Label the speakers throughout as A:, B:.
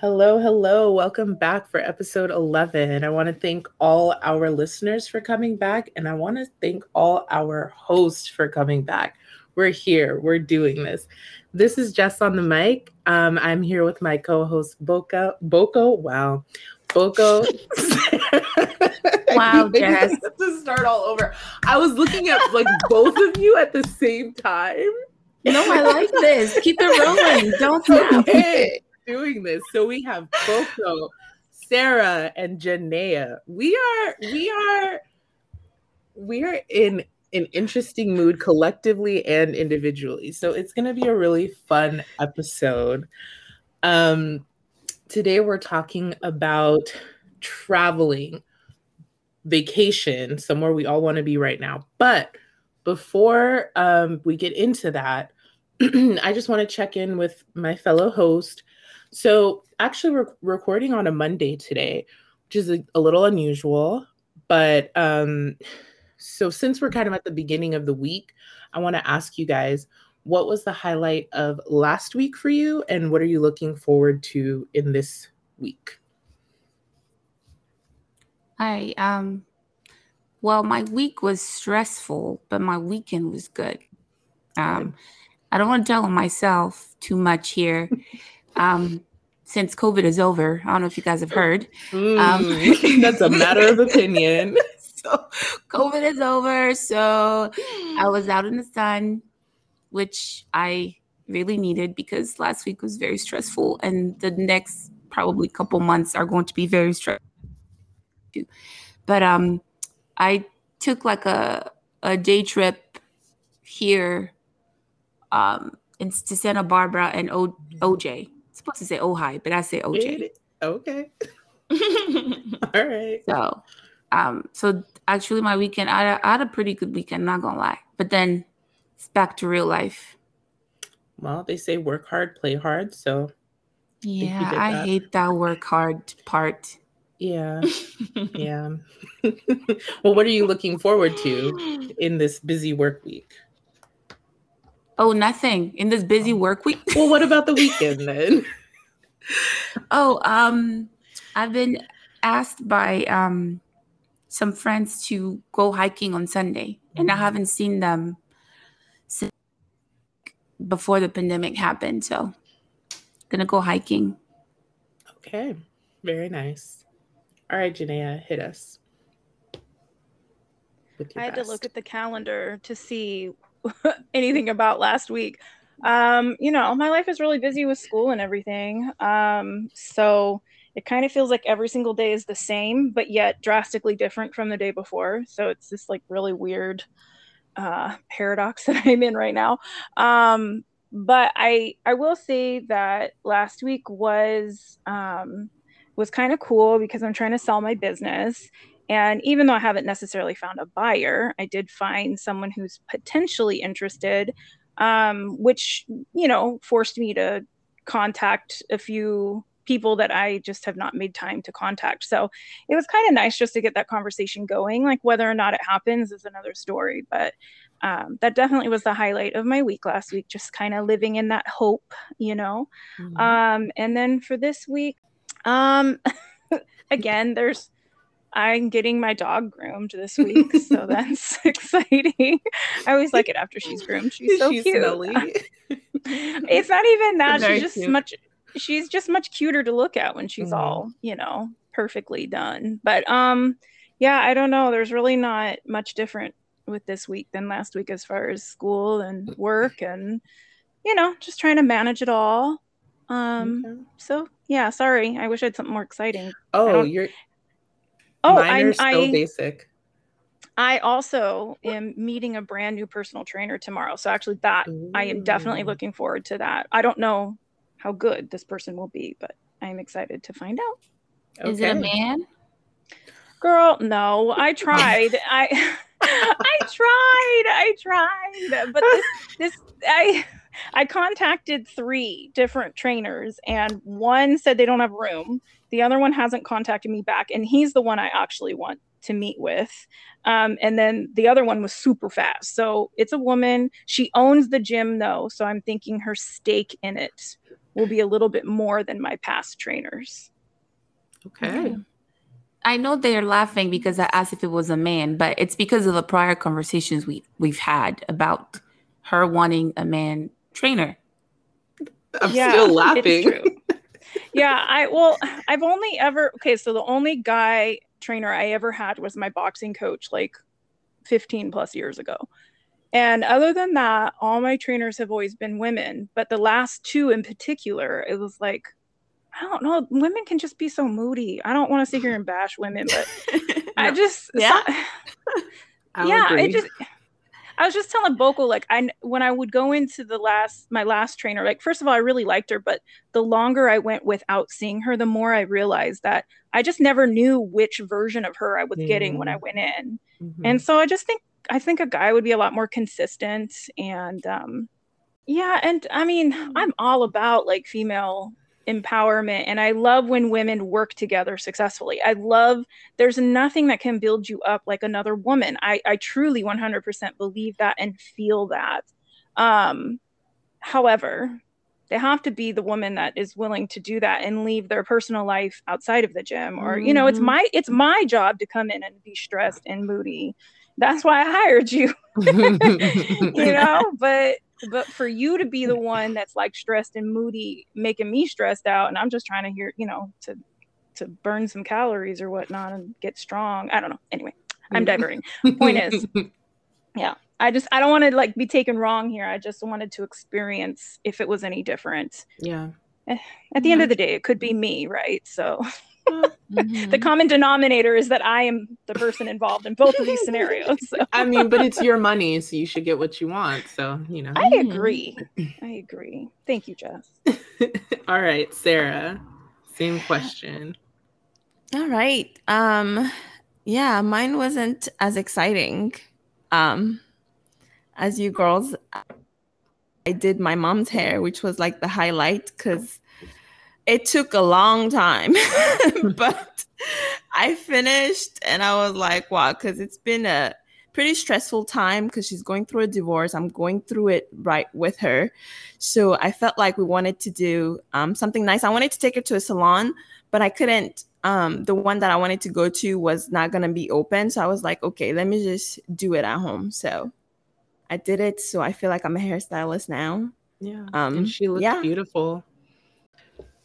A: Hello, hello. Welcome back for episode 11. I want to thank all our listeners for coming back, and I want to thank all our hosts for coming back. We're here, we're doing this. This is Jess on the mic. Um, I'm here with my co host, Boko. Boko, wow. Boko.
B: wow, Jess.
A: to start all over. I was looking at like both of you at the same time.
B: No, I like this. Keep it rolling. Don't stop.
A: Hey doing this. So we have Boko, Sarah, and Janaea. We are we are we are in an interesting mood collectively and individually. So it's going to be a really fun episode. Um today we're talking about traveling, vacation, somewhere we all want to be right now. But before um, we get into that, I just want to check in with my fellow host, so, actually, we're recording on a Monday today, which is a, a little unusual. But um, so, since we're kind of at the beginning of the week, I want to ask you guys what was the highlight of last week for you, and what are you looking forward to in this week?
B: Hi. Um, well, my week was stressful, but my weekend was good. Um, I don't want to tell myself too much here. Um, since COVID is over. I don't know if you guys have heard.
A: Mm, um, that's a matter of opinion.
B: so COVID is over. So I was out in the sun, which I really needed because last week was very stressful, and the next probably couple months are going to be very stressful. But um, I took like a a day trip here um, in, to Santa Barbara and o- OJ supposed to say Ojai, but I say OJ.
A: Okay. All right.
B: So, um, so actually, my weekend, I, I had a pretty good weekend. Not gonna lie, but then it's back to real life.
A: Well, they say work hard, play hard. So,
B: yeah, I, I hate that work hard part.
A: Yeah. yeah. well, what are you looking forward to in this busy work week?
B: Oh, nothing in this busy work week.
A: well, what about the weekend then?
B: oh, um, I've been asked by um some friends to go hiking on Sunday, and I mm-hmm. haven't seen them since before the pandemic happened. So, gonna go hiking.
A: Okay, very nice. All right, Janaea, hit us.
C: I had best. to look at the calendar to see anything about last week. Um, you know, my life is really busy with school and everything. Um, so it kind of feels like every single day is the same, but yet drastically different from the day before. So it's this like really weird uh, paradox that I'm in right now. Um, but I I will say that last week was um, was kind of cool because I'm trying to sell my business and even though I haven't necessarily found a buyer, I did find someone who's potentially interested, um, which, you know, forced me to contact a few people that I just have not made time to contact. So it was kind of nice just to get that conversation going. Like whether or not it happens is another story, but um, that definitely was the highlight of my week last week, just kind of living in that hope, you know. Mm-hmm. Um, and then for this week, um, again, there's I'm getting my dog groomed this week, so that's exciting. I always like it after she's groomed. She's so she's cute. it's not even that. She's just cute. much. She's just much cuter to look at when she's mm-hmm. all you know perfectly done. But um, yeah, I don't know. There's really not much different with this week than last week as far as school and work and you know just trying to manage it all. Um, okay. so yeah, sorry. I wish I had something more exciting.
A: Oh, you're
C: Oh, Mine are
A: I, I, basic.
C: I also am meeting a brand new personal trainer tomorrow. So actually that Ooh. I am definitely looking forward to that. I don't know how good this person will be, but I'm excited to find out.
B: Okay. Is it a man?
C: Girl, no. I tried. I I tried. I tried. But this this I I contacted three different trainers and one said they don't have room the other one hasn't contacted me back, and he's the one I actually want to meet with. Um, and then the other one was super fast. So it's a woman. She owns the gym though, so I'm thinking her stake in it will be a little bit more than my past trainers.
A: Okay.
D: I know they're laughing because I asked if it was a man, but it's because of the prior conversations we we've had about her wanting a man trainer.
A: I'm still laughing.
C: yeah, I well, I've only ever okay, so the only guy trainer I ever had was my boxing coach like 15 plus years ago. And other than that, all my trainers have always been women, but the last two in particular, it was like I don't know. Women can just be so moody. I don't want to sit here and bash women, but I just
D: Yeah.
C: so- yeah, it just I was just telling Boko like I when I would go into the last my last trainer like first of all I really liked her but the longer I went without seeing her the more I realized that I just never knew which version of her I was getting when I went in.
A: Mhm.
C: and so I just think I think a guy would be a lot more consistent and um yeah and I mean I'm all about like female empowerment and I love when women work together successfully. I love there's nothing that can build you up like another woman. I I truly 100% believe that and feel that. Um however, they have to be the woman that is willing to do that and leave their personal life outside of the gym or you know it's
A: Mhm.
C: my it's my job to come in and be stressed and moody. That's why I hired you you know but but for you to be the one that's like stressed and moody making me stressed out and i'm just trying to hear you know to to burn some calories or whatnot and get strong i don't know. Anyway i'm diverting. Point is yeah i just i don't want to like be taken wrong here. I just wanted to experience if it was any different.
A: Yeah.
C: Eh, at the end of the day it could be me right? So the
D: Mhm.
C: common denominator is that i am the person involved in both of these scenarios so
A: I mean, but it's your money, so you should get what you want. So, you know.
C: i
D: Mhm.
C: agree i agree thank you jess
A: All right, Sarah. Same question.
D: All right. Um yeah, mine wasn't as exciting um as you girls. I did my mom's hair, which was like the highlight cuz it took a long time. but I finished and I was like, wow, cuz it's been a pretty stressful time cuz she's going through a divorce. I'm going through it right with her. So I felt like we wanted to do um, something nice. I wanted to take her to a salon, but I couldn't. Um, the one that I wanted to go to was not going to be open. So I was like, okay, let me just do it at home. So I did it. So I feel like I'm a hairstylist now.
A: Yeah.
D: Um,
A: and she looks
D: yeah.
A: beautiful.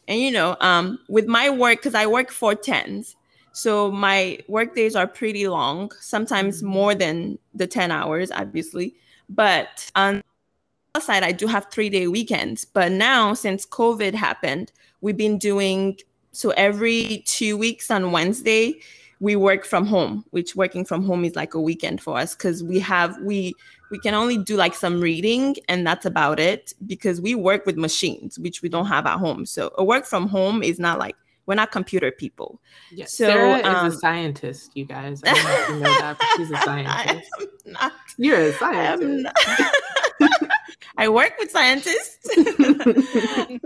D: And you know, um, with my work, because I work four tens, so my work days are pretty long, sometimes
A: Mhm.
D: more than the 10 hours, obviously. But on the other side, I do have three day weekends. But now, since COVID happened, we've been doing so every two weeks on Wednesday, we work from home, which working from home is like a weekend for us because we have we we can only do like some reading and that's about it because we work with machines which we don't have at home so a work from home is not like we're not computer people
A: Yeah.
D: So,
A: Sarah
D: um,
A: is a scientist, you guys. I don't know if you know that, but she's a
D: I
A: scientist.
D: am not,
A: You're a
D: I,
A: scientist.
D: not- I work with scientists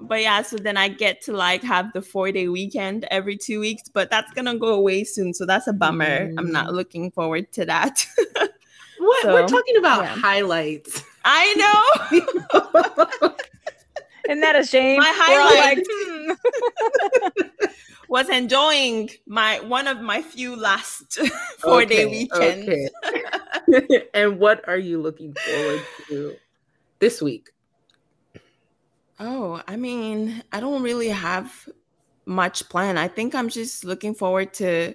D: but yeah so then i get to like have the four day weekend every two weeks but that's gonna go away soon so that's a bummer i'm not
A: Mm.
D: looking forward to that
A: what? We're talking about
D: yeah.
A: highlights.
D: i know
C: Isn't that a shame?
D: my highlight
C: like,
D: hmm, was enjoying my one of my few last four day
A: Okay,
D: weekends.
A: okay. and what are you looking forward to this week?
D: Oh, I mean, I don't really have much plan. I think I'm just looking forward to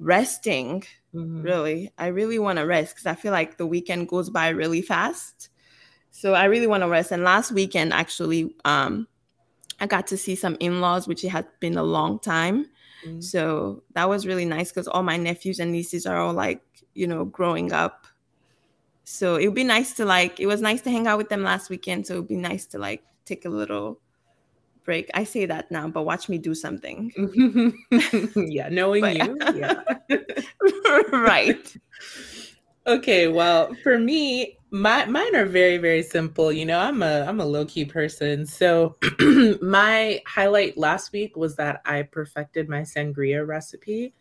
D: resting.
A: Mhm.
D: Really, I really want to rest because I feel like the weekend goes by really fast. So I really want to rest. And last weekend, actually, um, I got to see some in-laws, which it had been a long time.
A: Mhm.
D: So that was really nice because all my nephews and nieces are all like, you know, growing up. So it would be nice to like, it was nice to hang out with them last weekend. So it would be nice to like take a little break. I say that now, but watch me do something.
A: yeah, knowing
D: But-
A: you. Yeah.
D: right.
A: Okay, well, for me, my mine are very very simple. You know, I'm a I'm a low key person. So my highlight last week was that I perfected my sangria recipe.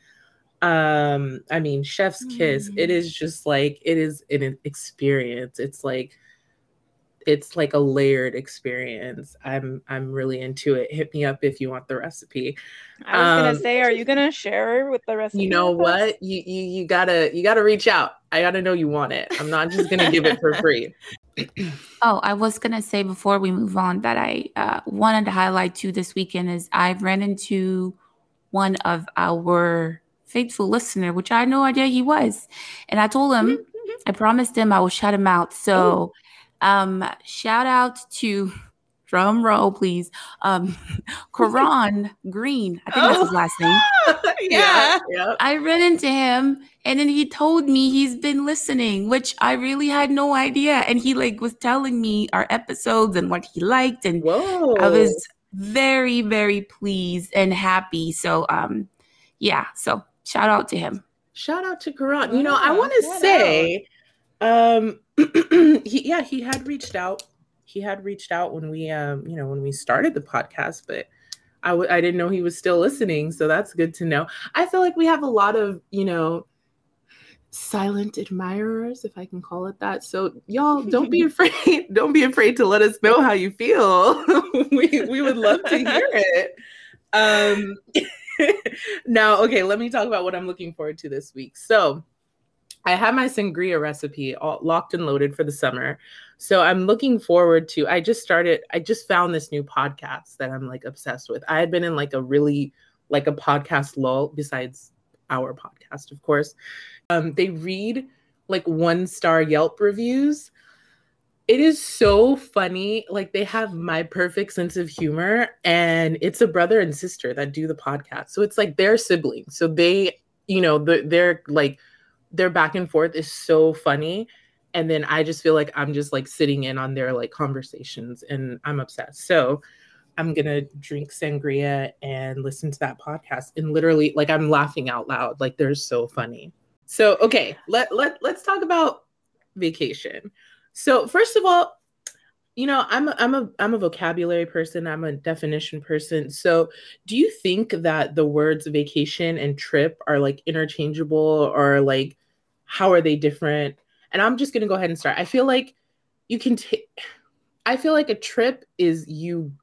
A: Um, I mean, chef's kiss. It
D: Mm.
A: is just like it is an experience. It's like it's like a layered experience. I'm I'm really into it. Hit me up if you want the recipe.
C: I was um, gonna say, are you gonna share with the recipe?
A: You know what? You, you you gotta you gotta reach out. I gotta know you want it. I'm not just gonna give it for free.
B: oh, I was gonna say before we move on that I uh, wanted to highlight too this weekend is I ran into one of our faithful listener, which I had no idea he was, and I told him, mm-hmm. I promised him I will shout him out. So, um, shout out to drum roll, please. Um, Karan Green, I think oh. that's his last name.
A: yeah, yeah.
B: I ran into him and then he told me he's been listening, which I really had no idea. And he like was telling me our episodes and what he liked. And
A: Whoa.
B: I was very, very pleased and happy. So um yeah, so shout out to him.
A: Shout out to Karan. You know, I want to say out. um he yeah, he had reached out. He had reached out when we um, you know, when we started the podcast, but I w- I didn't know he was still listening, so that's good to know. I feel like we have a lot of, you know, silent admirers, if I can call it that. So y'all don't be afraid. don't be afraid to let us know how you feel. we we would love to hear it. Um now, okay, let me talk about what I'm looking forward to this week. So I have my sangria recipe all locked and loaded for the summer. So I'm looking forward to I just started I just found this new podcast that I'm like obsessed with. I had been in like a really like a podcast lull besides our podcast, of course. Um, they read like one star Yelp reviews. It is so funny. Like they have my perfect sense of humor, and it's a brother and sister that do the podcast. So it's like their siblings. So they, you know, the, they're like their back and forth is so funny. And then I just feel like I'm just like sitting in on their like conversations, and I'm obsessed. So I'm gonna drink sangria and listen to that podcast, and literally, like I'm laughing out loud. Like they're so funny. So okay, let let let's talk about vacation. So first of all, you know, I'm a, I'm a I'm a vocabulary person. I'm a definition person. So, do you think that the words vacation and trip are like interchangeable or like how are they different? And I'm just going to go ahead and start. I feel like you can take I feel like a trip is you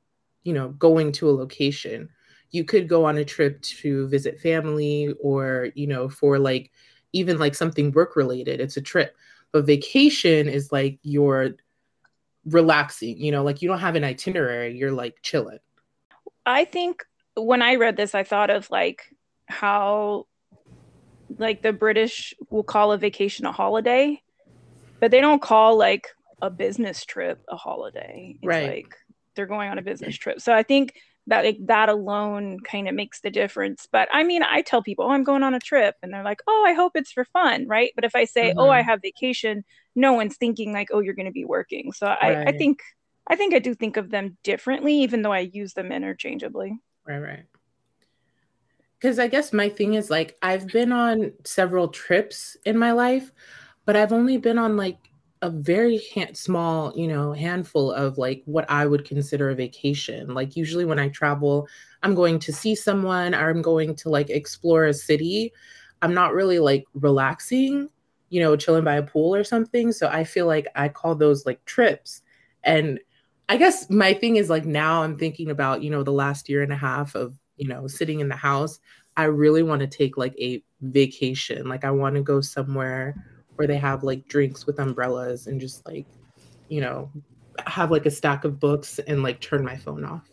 A: you know, going to a location. You could go on a trip to visit family or, you know, for like even like something work related. It's a trip. But vacation is like you're relaxing, you know, like you don't have an itinerary, you're like chilling.
C: I think when I read this, I thought of like how like the British will call a vacation a holiday, but they don't call like a business trip a holiday. It's
A: right.
C: like they're going on a business trip. So I think that like, that alone kind of makes the difference. But I mean, I tell people, oh, I'm going on a trip, and they're like, oh, I hope it's for fun, right? But if I say, mm-hmm. oh, I mm-hmm. have vacation, no one's thinking like, oh, you're going to be working. So I, right. I think I think I do think of them differently, even though I use them interchangeably.
A: Right, right. Because I guess my thing is like I've been on several trips in my life, but I've only been on like a very small, you know, handful of like what I would consider a vacation. Like usually when I travel, I'm going to see someone or I'm going to like explore a city. I'm not really like relaxing, you know, chilling by a pool or something. So I feel like I call those like trips. And I guess my thing is like now I'm thinking about, you know, the last year and a half of, you know, sitting in the house. I really want to take like a vacation. Like I want to go somewhere where they have like drinks with umbrellas and just like, you know, have like a stack of books and like turn my phone off.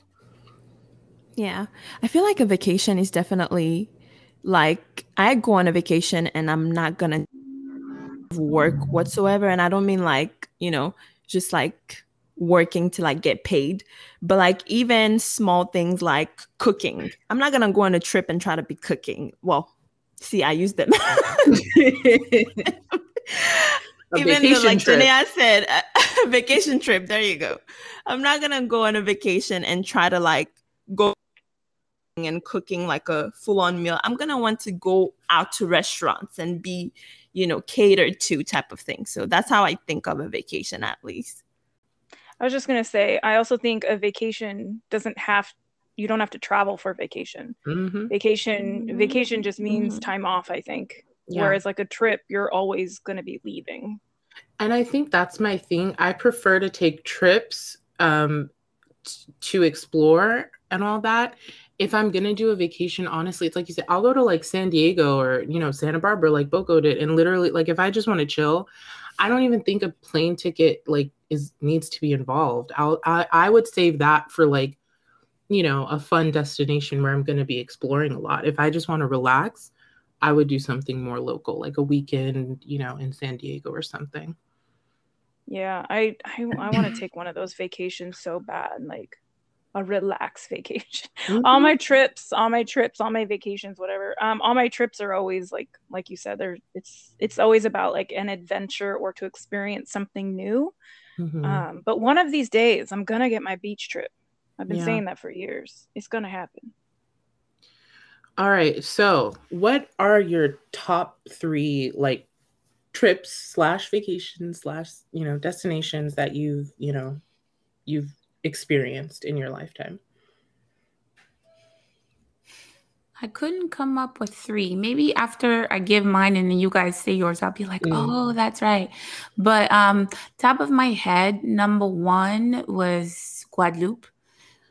D: Yeah. I feel like a vacation is definitely like I go on a vacation and I'm not going to work whatsoever and I don't mean like, you know, just like working to like get paid but like even small things like cooking i'm not gonna go on a trip and try to be cooking well see i use them Even though, like Janaea said, a vacation trip. There you go. I'm not gonna go on a vacation and try to like go and cooking like a full-on meal. I'm gonna want to go out to restaurants and be, you know, catered to type of thing. So that's how I think of a vacation, at least.
C: I was just gonna say, I also think a vacation doesn't have you don't have to travel for vacation. Mm-hmm. Vacation vacation just means mm-hmm. time off. I think. Yeah. Whereas like a trip, you're always going to be leaving.
A: And I think that's my thing. I prefer to take trips um, t- to explore and all that. If I'm gonna do a vacation, honestly, it's like you said, I'll go to like San Diego or you know Santa Barbara, like Boko did, and literally, like if I just want to chill, I don't even think a plane ticket like is needs to be involved. I'll I, I would save that for like, you know, a fun destination where I'm gonna be exploring a lot. If I just want to relax, I would do something more local, like a weekend, you know, in San Diego or something.
C: Yeah, I I, I want to take one of those vacations so bad, like a relax vacation. Mm-hmm. all my trips, all my trips, all my vacations, whatever. Um, all my trips are always like like you said, they're it's it's always about like an adventure or to experience something new. Mm-hmm. Um, but one of these days, I'm gonna get my beach trip. I've been yeah. saying that for years. It's gonna happen.
A: All right. So, what are your top three like trips slash vacations slash you know destinations that you've you know you've experienced in your lifetime?
B: I couldn't come up with three. Maybe after I give mine and then you guys say yours, I'll be like, mm. oh, that's right. But um, top of my head, number one was Guadeloupe.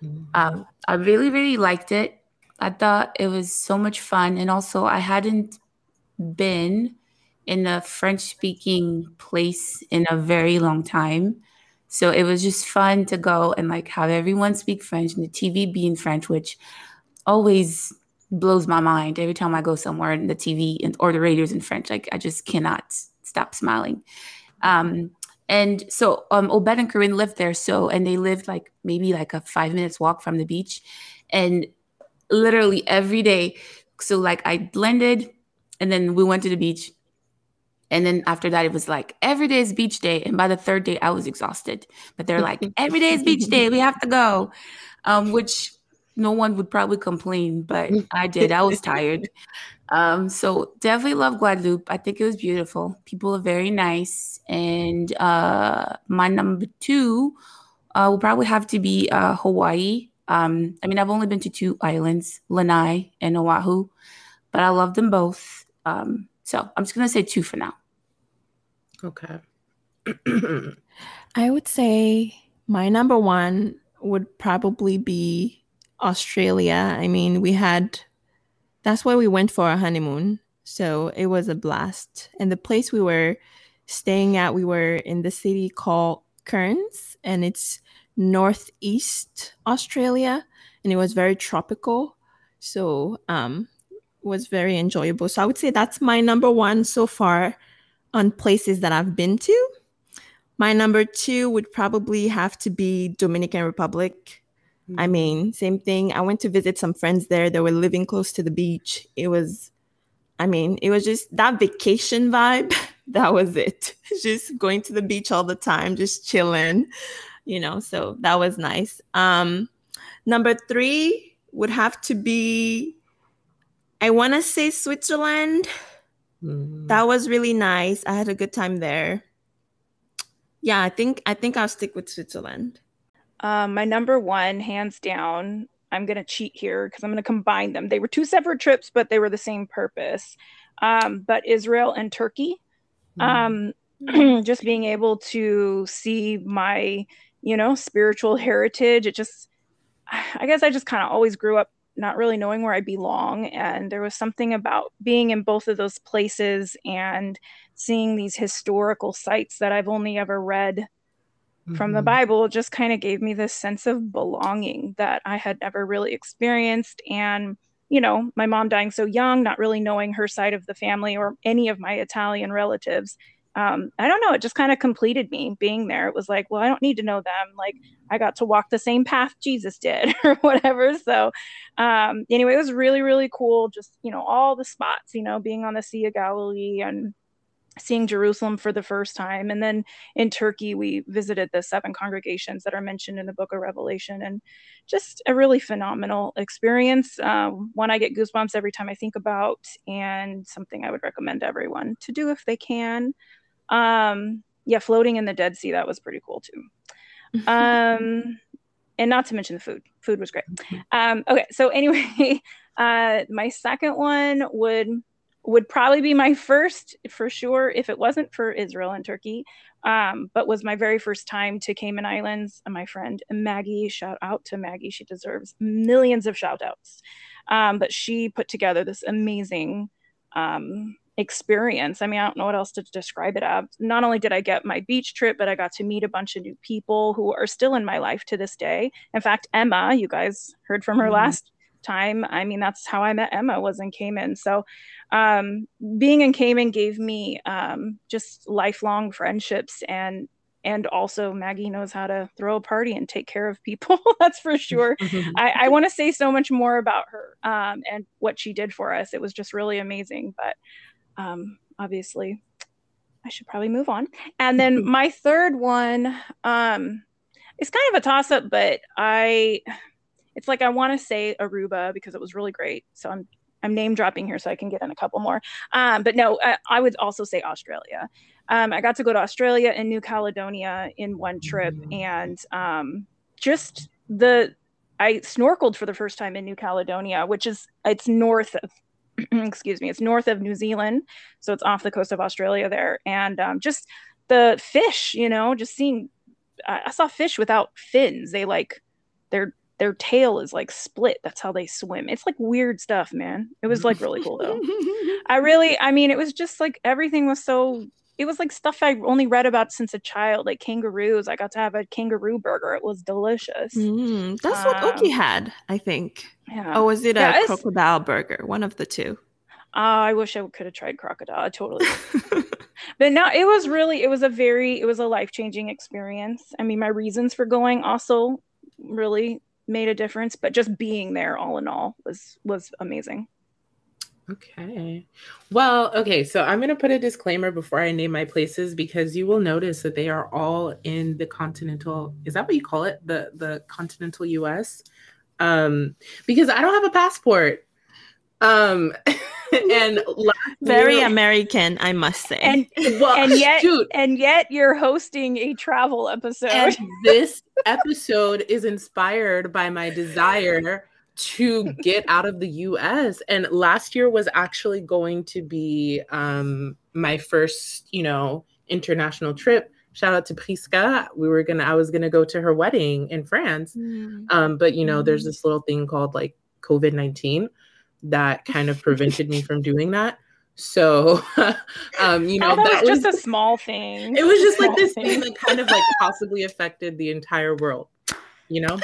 B: Mm. Um, I really, really liked it. I thought it was so much fun. And also, I hadn't been in a French speaking place in a very long time. So it was just fun to go and like have everyone speak French and the TV be in French, which always blows my mind every time I go somewhere and the TV and or the radio's in French. Like I just cannot stop smiling. Um, and so um Obed and Corinne lived there. So and they lived like maybe like a five minutes walk from the beach. And literally every day. So like I blended and then we went to the beach. And then after that, it was like every day is beach day. And by the third day, I was exhausted. But they're like, every day is beach day. We have to go. Um, which no one would probably complain, but I did. I was tired. Um, so definitely love Guadeloupe. I think it was beautiful. People are very nice. And uh, my number two uh, will probably have to be uh, Hawaii. Um, I mean, I've only been to two islands, Lanai and Oahu, but I love them both. Um, so I'm just gonna say two for now.
A: Okay.
D: I would say my number one would probably be Australia. I mean, we had that's where we went for our honeymoon. So it was a blast. And the place we were staying at, we were in the city called Cairns, and it's northeast Australia, and it was very tropical. So um, was very enjoyable. So I would say that's my number one so far on places that I've been to. My number two would probably have to be Dominican Republic. Mm-hmm. I mean, same thing. I went to visit some friends there that were living close to the beach. It was, I mean, it was just that vacation vibe. that was it. just going to the beach all the time, just chilling you know, so that was nice. Um, number three would have to be, I want to say Switzerland. Mm-hmm. That was really nice. I had a good time there. Yeah, I think I think I'll stick with Switzerland.
C: Um, my number one, hands down. I'm gonna cheat here because I'm gonna combine them. They were two separate trips, but they were the same purpose. Um, but Israel and Turkey. Mm-hmm. Um, just being able to see my you know, spiritual heritage. It just, I guess I just kind of always grew up not really knowing where I belong. And there was something about being in both of those places and seeing these historical sites that I've only ever read mm-hmm. from the mm-hmm. Bible just kind of gave me this sense of belonging that I had never really experienced. And, you know, my mom dying so young, not really knowing her side of the family or any of my Italian relatives um, I don't know, it just kind of completed me being there. It was like, well, I don't need to know them. Like I got to walk the same path Jesus did or whatever. So um, anyway, it was really, really cool. Just, you know, all the spots, you know, being on the Sea of Galilee and seeing Jerusalem for the first time. And then in Turkey, we visited the seven congregations that are mentioned in the book of Revelation and just a really phenomenal experience. Uh, one I get goosebumps every time I think about, and something I would recommend everyone to do if they can. Um, yeah, floating in the Dead Sea, that was pretty cool too. Um, and not to mention the food. Food was great. Um, okay, so anyway, uh, my second one would would probably be my first for sure if it wasn't for Israel and Turkey. Um, but was my very first time to Cayman Islands. And my friend Maggie, shout out to Maggie, she deserves millions of shout outs. Um, but she put together this amazing um, experience. I mean, I don't know what else to describe it as. Not only did I get my beach trip, but I got to meet a bunch of new people who are still in my life to this day. In fact, Emma, you guys heard from her mm-hmm. last time. I mean, that's how I met Emma was in Cayman. So um, being in Cayman gave me um, just lifelong friendships and and also Maggie knows how to throw a party and take care of people. That's for sure. I, I want to say so much more about her um, and what she did for us. It was just really amazing. But um, obviously, I should probably move on. And then my third one um, is kind of a toss up, but I, it's like I want to say Aruba because it was really great. So I'm I'm name dropping here so I can get in a couple more. Um, but no, I, I, would also say Australia. Um, I got to go to Australia and New Caledonia in one trip, and um, just the I snorkeled for the first time in New Caledonia, which is it's north of excuse me, it's north of New Zealand, so it's off the coast of Australia there, and um, just the fish, you know, just seeing I saw fish without fins. They like they're their tail is like split. That's how they swim. It's like weird stuff, man. It was like really cool though. I really, I mean, it was just like everything was so. It was like stuff I only read about since a child, like kangaroos. I got to have a kangaroo burger. It was delicious.
D: Mm, that's um, what Oki had, I think. Yeah. Oh, was it yeah, a crocodile burger? One of the two.
C: Uh, I wish I could have tried crocodile. I totally. but no, it was really, it was a very, it was a life changing experience. I mean, my reasons for going also really made a difference but just being there all in all was was amazing
A: okay. Well okay so i'm going to put a disclaimer before i name my places because you will notice that they are all in the continental is that what you call it? The the continental us um because i don't have a passport. Um and
D: very year, American, I must say.
C: And, well, and yet, dude, and yet, you're hosting a travel episode. And
A: this episode is inspired by my desire to get out of the U.S. And last year was actually going to be um, my first, you know, international trip. Shout out to Priska. We were gonna, I was gonna go to her wedding in France, mm. um, but you know, mm. there's this little thing called like COVID nineteen that kind of prevented me from doing that. So, um, you know,
C: that was just a small thing.
A: It was just like this thing that kind of like possibly affected the entire world, you know?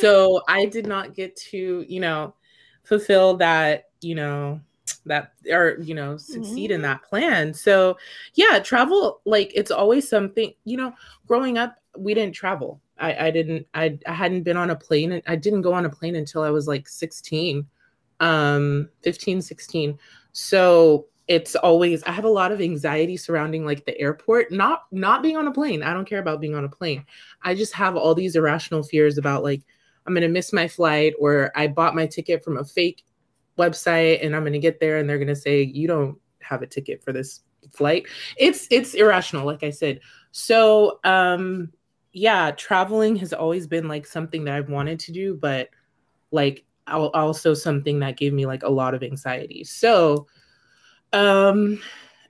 A: So I did not get to, you know, fulfill that, you know, that or you know succeed mm-hmm. in that plan. So yeah travel like it's always something you know growing up we didn't travel. I i didn't i, I hadn't been on a plane and i didn't go on a plane until i was like 16 um 15 16 so it's always i have a lot of anxiety surrounding like the airport. Not not being on a plane. I don't care about being on a plane. I just have all these irrational fears about like i'm going to miss my flight or i bought my ticket from a fake website and i'm going to get there and they're going to say you don't have a ticket for this flight it's it's irrational like i said so um yeah traveling has always been like something that i've wanted to do but like also something that gave me like a lot of anxiety. So, um,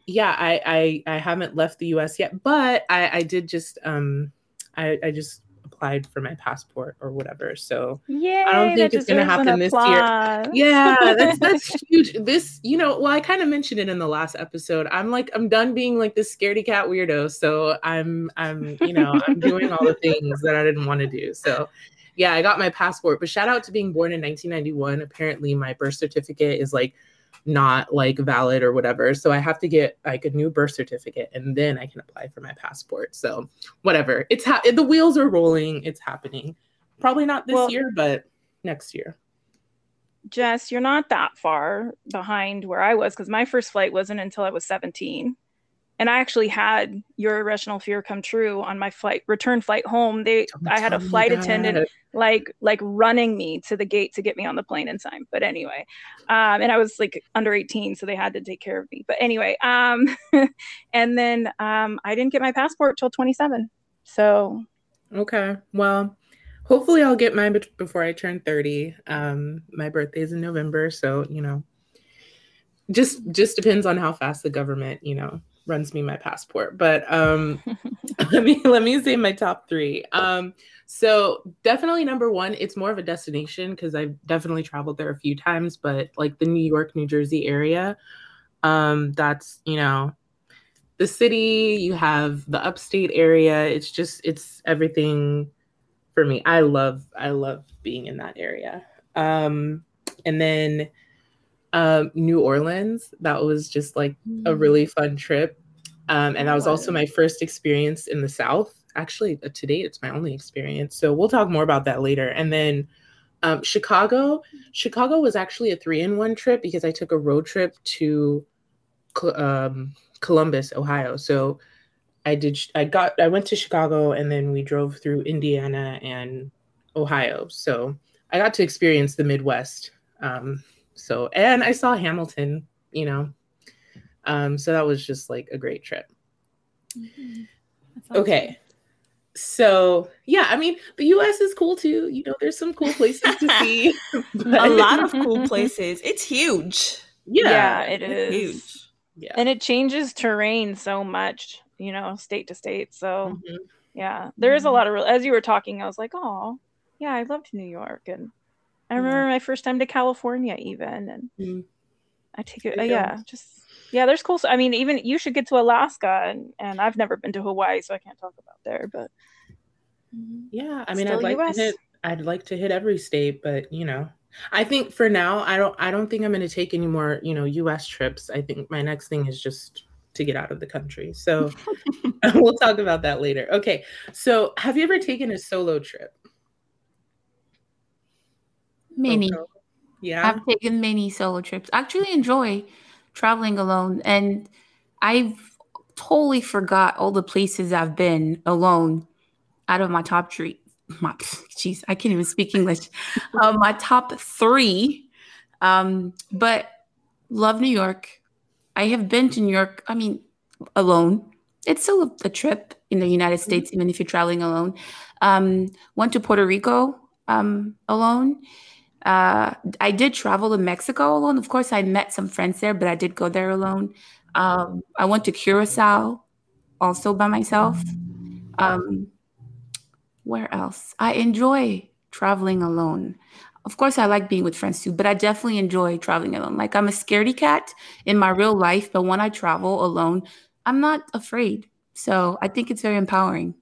A: yeah, I I, I haven't left the U.S. yet, but I, I did just um, I, I just applied for my passport or whatever. So
C: yeah,
A: I don't think it's gonna happen this year. Yeah, that's that's huge. This, you know, well, I kind of mentioned it in the last episode. I'm like, I'm done being like this scaredy cat weirdo. So I'm I'm, you know, I'm doing all the things that I didn't want to do. So yeah, I got my passport. But shout out to being born in 1991. Apparently, my birth certificate is like not like valid or whatever. So I have to get like a new birth certificate and then I can apply for my passport. So whatever. It's ha- the wheels are rolling. It's happening. Probably not this well, year, but next year.
C: Jess, you're not that far behind where I was because my first flight wasn't until I was 17 and I actually had your irrational fear come true on my flight return flight home. They Don't I had a flight attendant like like running me to the gate to get me on the plane in time. But anyway, um, and I was like under 18, so they had to take care of me. But anyway, um, and then um, I didn't get my passport till 27. So
A: okay, well. Hopefully, I'll get mine before I turn 30. Um, my birthday is in November, so you know, just just depends on how fast the government, you know, runs me my passport. But um let me let me say my top three. Um so definitely number one, it's more of a destination because I've definitely traveled there a few times, but like the New York, New Jersey area, um, that's you know, the city, you have the upstate area. It's just it's everything for me. I love I love being in that area. Um, and then um, New Orleans, that was just like a mm. really fun trip. Um, and that was also my first experience in the South. Actually, uh, to date, it's my only experience. So we'll talk more about that later. And then um, Chicago. Chicago was actually a three in one trip because I took a road trip to um, Columbus, Ohio. So I did, I got, I went to Chicago and then we drove through Indiana and Ohio. So I got to experience the Midwest. Um, so, and I saw Hamilton, you know, um, so that was just like a great trip. Mm-hmm. Okay. So yeah, I mean the US is cool too. You know, there's some cool places to see.
D: a lot of cool places. It's huge.
C: Yeah, yeah it is. Huge. Yeah. And it changes terrain so much, you know, state to state. So mm-hmm. yeah, there is a mm-hmm. lot of real as you were talking, I was like, oh, yeah, I loved New York. And I remember my first time to California even. And mm-hmm. I take it uh, yeah, just yeah, there's cool. I mean, even you should get to Alaska, and and I've never been to Hawaii, so I can't talk about there. But
A: yeah, I mean, I'd like US. to hit. I'd like to hit every state, but you know, I think for now, I don't. I don't think I'm going to take any more, you know, U.S. trips. I think my next thing is just to get out of the country. So we'll talk about that later. Okay. So, have you ever taken a solo trip?
B: Many. Yeah. I've taken many solo trips. I actually enjoy traveling alone. And I've totally forgot all the places I've been alone out of my top three. My jeez, I can't even speak English. uh, my top three. Um, but love New York. I have been to New York, I mean, alone. It's still a, a trip in the United mm-hmm. States, even if you're traveling alone. Um, went to Puerto Rico um, alone. Uh, I did travel to Mexico alone. Of course, I met some friends there, but I did go there alone. Um, I went to Curacao also by myself. Um, where else? I enjoy traveling alone. Of course, I like being with friends too, but I definitely enjoy traveling alone. Like I'm a scaredy cat in my real life, but when I travel alone, I'm not afraid. So I think it's very empowering.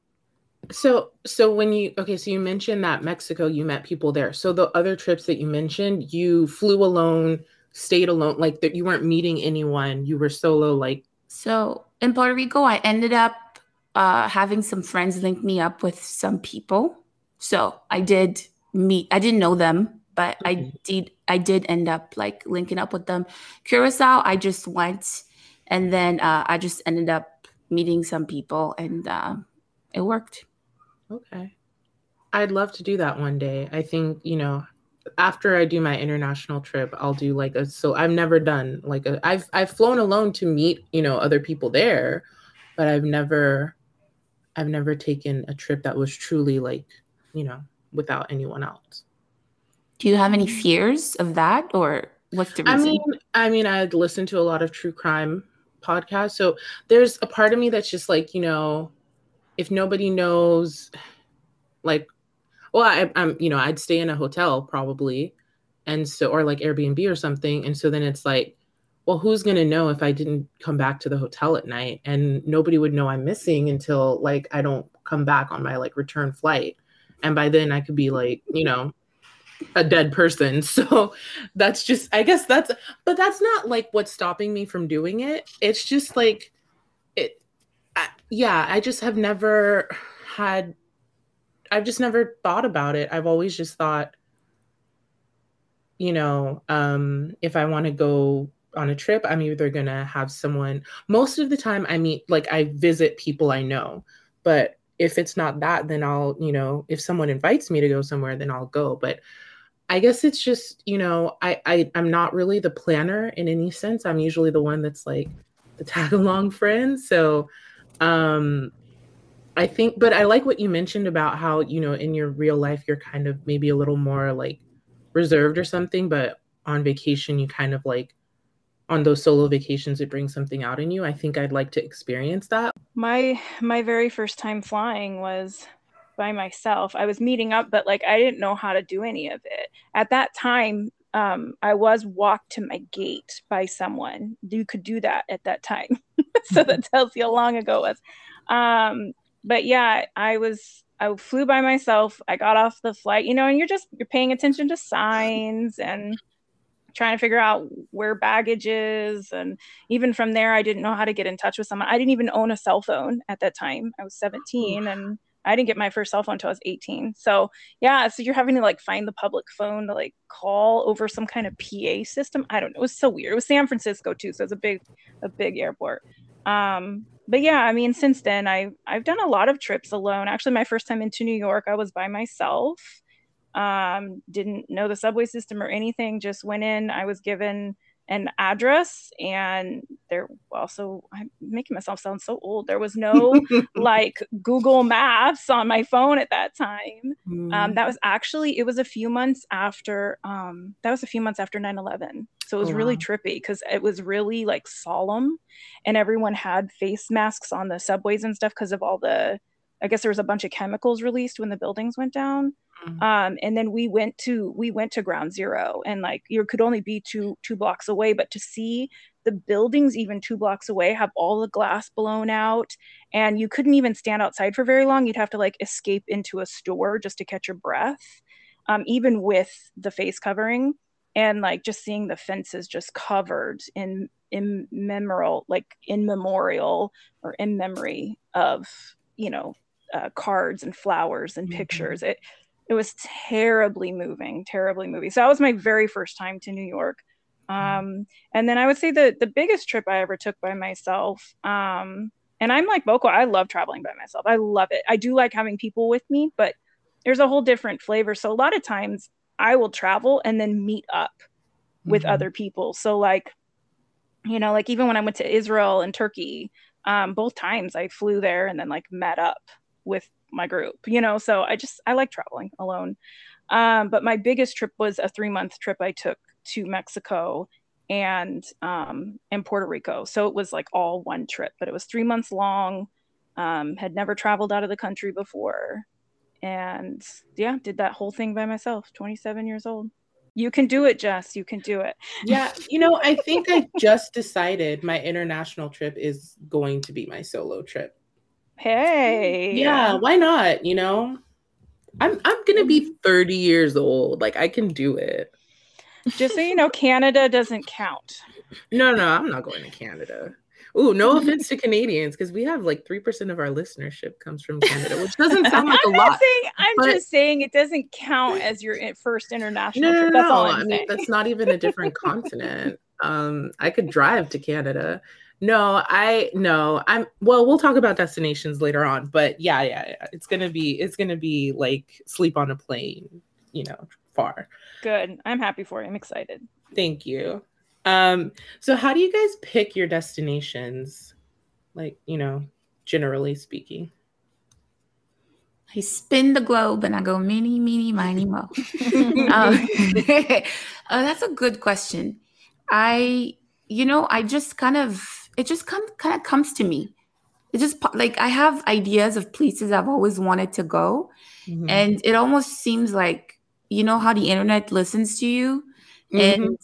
A: So, so when you okay, so you mentioned that Mexico, you met people there. So the other trips that you mentioned, you flew alone, stayed alone, like that you weren't meeting anyone. You were solo, like.
B: So in Puerto Rico, I ended up uh, having some friends link me up with some people. So I did meet. I didn't know them, but I mm-hmm. did. I did end up like linking up with them. Curacao, I just went, and then uh, I just ended up meeting some people, and uh, it worked.
A: Okay. I'd love to do that one day. I think, you know, after I do my international trip, I'll do like a so I've never done like a I've I've flown alone to meet, you know, other people there, but I've never I've never taken a trip that was truly like, you know, without anyone else.
B: Do you have any fears of that or what's the reason?
A: I mean, I mean, I'd listen to a lot of true crime podcasts. So there's a part of me that's just like, you know, if nobody knows like well I, i'm you know i'd stay in a hotel probably and so or like airbnb or something. And so then it's like well who's going to know if i didn't come back to the hotel at night? And nobody would know i'm missing until like i don't come back on my like return flight. And by then i could be like you know a dead person. So that's just i guess that's but that's not like what's stopping me from doing it. It's just like yeah, I just have never had, I've just never thought about it. I've always just thought, you know, um, if I want to go on a trip, I'm either going to have someone, most of the time, I meet, like, I visit people I know. But if it's not that, then I'll, you know, if someone invites me to go somewhere, then I'll go. But I guess it's just, you know, I, I I'm not really the planner in any sense. I'm usually the one that's like the tag along friend. So um, I think, but I like what you mentioned about how, you know, in your real life, you're kind of maybe a little more like reserved or something, but on vacation, you kind of like on those solo vacations it brings something out in you. I think I'd like to experience that.
C: My my very first time flying was by myself. I was meeting up, but like I didn't know how to do any of it. At that time, um, I was walked to my gate by someone. You could do that at that time. so that tells you how long ago it was. Um, but yeah, I was I flew by myself. I got off the flight, you know, and you're just you're paying attention to signs and trying to figure out where baggage is and even from there I didn't know how to get in touch with someone. I didn't even own a cell phone at that time. I was 17 and I didn't get my first cell phone until I was 18. So yeah, so you're having to like find the public phone to like call over some kind of PA system. I don't know. It was so weird. It was San Francisco too, so it's a big, a big airport. Um, but yeah, I mean, since then I I've done a lot of trips alone. Actually, my first time into New York, I was by myself. Um, didn't know the subway system or anything. Just went in. I was given an address and there also i'm making myself sound so old there was no like google maps on my phone at that time mm. um, that was actually it was a few months after um, that was a few months after 9-11 so it was oh, really wow. trippy because it was really like solemn and everyone had face masks on the subways and stuff because of all the i guess there was a bunch of chemicals released when the buildings went down Mm-hmm. Um, and then we went to we went to ground zero and like you could only be two two blocks away but to see the buildings even two blocks away have all the glass blown out and you couldn't even stand outside for very long you'd have to like escape into a store just to catch your breath um, even with the face covering and like just seeing the fences just covered in in memorial like in memorial or in memory of you know uh, cards and flowers and mm-hmm. pictures it it was terribly moving, terribly moving. So that was my very first time to New York. Mm-hmm. Um, and then I would say the the biggest trip I ever took by myself. Um, and I'm like Boko, I love traveling by myself. I love it. I do like having people with me, but there's a whole different flavor. So a lot of times I will travel and then meet up with mm-hmm. other people. So like, you know, like even when I went to Israel and Turkey, um, both times I flew there and then like met up with my group, you know. So I just I like traveling alone. Um, but my biggest trip was a three month trip I took to Mexico and um, in Puerto Rico. So it was like all one trip, but it was three months long. Um, had never traveled out of the country before, and yeah, did that whole thing by myself. Twenty seven years old. You can do it, Jess. You can do it.
A: Yeah, you know, I think I just decided my international trip is going to be my solo trip.
C: Hey.
A: Yeah, why not? You know? I'm I'm gonna be 30 years old. Like I can do it.
C: Just so you know, Canada doesn't count.
A: No, no, I'm not going to Canada. Ooh, no offense to Canadians, because we have like three percent of our listenership comes from Canada, which doesn't sound like a lot.
C: Saying, I'm but... just saying it doesn't count as your first international. No, no,
A: trip. That's no. i mean, that's not even a different continent. Um, I could drive to Canada. No, I no, I'm well, we'll talk about destinations later on, but yeah, yeah, yeah. It's gonna be it's gonna be like sleep on a plane, you know, far.
C: Good. I'm happy for you. I'm excited.
A: Thank you. Um, so how do you guys pick your destinations? Like, you know, generally speaking.
B: I spin the globe and I go mini, mini, miny, mo. um, uh, that's a good question. I, you know, I just kind of it just come, kind of comes to me. It just like I have ideas of places I've always wanted to go. Mm-hmm. And it almost seems like, you know, how the internet listens to you. Mm-hmm. And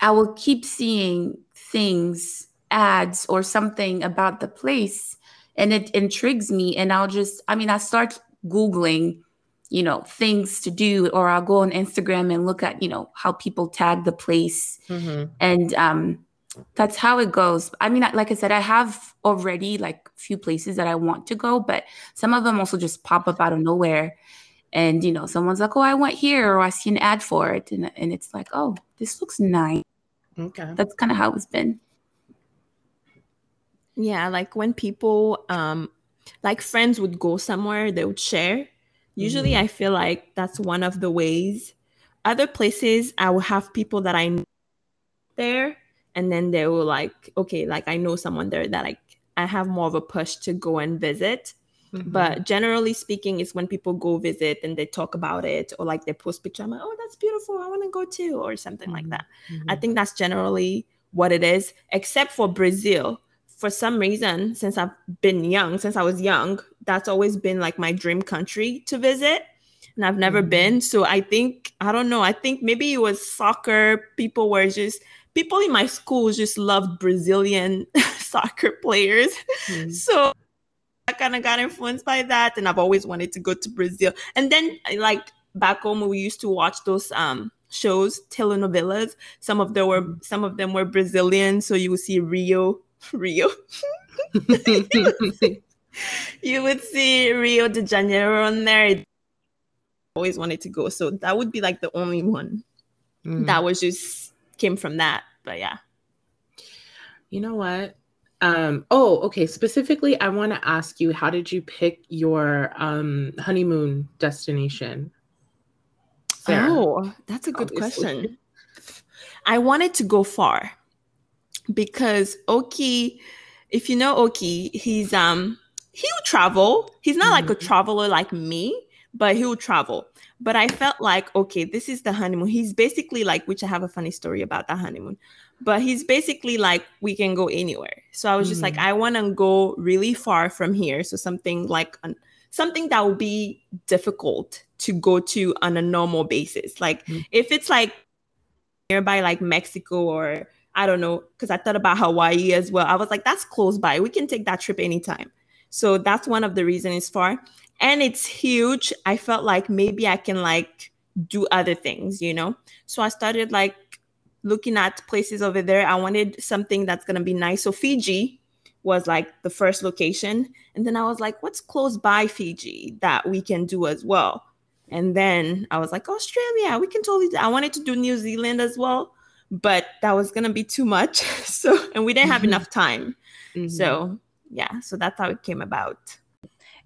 B: I will keep seeing things, ads, or something about the place. And it intrigues me. And I'll just, I mean, I start Googling, you know, things to do, or I'll go on Instagram and look at, you know, how people tag the place. Mm-hmm. And, um, that's how it goes. I mean, like I said, I have already like a few places that I want to go, but some of them also just pop up out of nowhere. And you know, someone's like, "Oh, I went here," or I see an ad for it, and and it's like, "Oh, this looks nice." Okay, that's kind of how it's been.
D: Yeah, like when people, um, like friends would go somewhere, they would share. Usually, mm-hmm. I feel like that's one of the ways. Other places, I will have people that I know there and then they will like okay like i know someone there that like i have more of a push to go and visit mm-hmm. but generally speaking it's when people go visit and they talk about it or like they post picture i'm like oh that's beautiful i want to go too or something mm-hmm. like that i mm-hmm. think that's generally what it is, except for Brazil. For some reason, since I've been young, since I was young, that's always been like my dream country to visit. And I've never mm-hmm. been. So I think, I don't know, I think maybe it was soccer. People were just, people in my school just loved Brazilian soccer players. Mm-hmm. So I kind of got influenced by that. And I've always wanted to go to Brazil. And then, like, back home, we used to watch those um shows, telenovelas. Some of them were some of them were Brazilian, so you would see Rio, Rio. you, would see, Rio de Janeiro on there. I always wanted to go, so that would be like the only one mm. that was just came from that. But yeah,
A: you know what? Um, oh, okay. Specifically, I want to ask you, how did you pick your um, honeymoon destination?
D: Sarah? Oh, that's a good Obviously. question. I wanted to go far because Oki, if you know Oki, he's um he'll travel. He's not mm-hmm. like a mm-hmm. traveler like me, but he'll travel. But I felt like, okay, this is the honeymoon. He's basically like, which I have a funny story about the honeymoon, but he's basically like, we can go anywhere. So I was just like, mm-hmm. I want to go really far from here. So something like an, something that will be difficult to go to on a normal basis. Like mm. if it's like nearby, like Mexico or I don't know, because I thought about Hawaii as well. I was like, that's close by. We can take that trip anytime. So that's one of the reasons for. And it's huge. I felt like maybe I can like do other things, you know? So I started like looking at places over there. I wanted something that's gonna be nice. So Fiji was like the first location. And then I was like, what's close by Fiji that we can do as well? And then I was like, Australia, we can totally. Do. I wanted to do New Zealand as well, but that was gonna be too much. So, and we didn't have mm-hmm. enough time. Mm-hmm. So, yeah, so that's how it came about.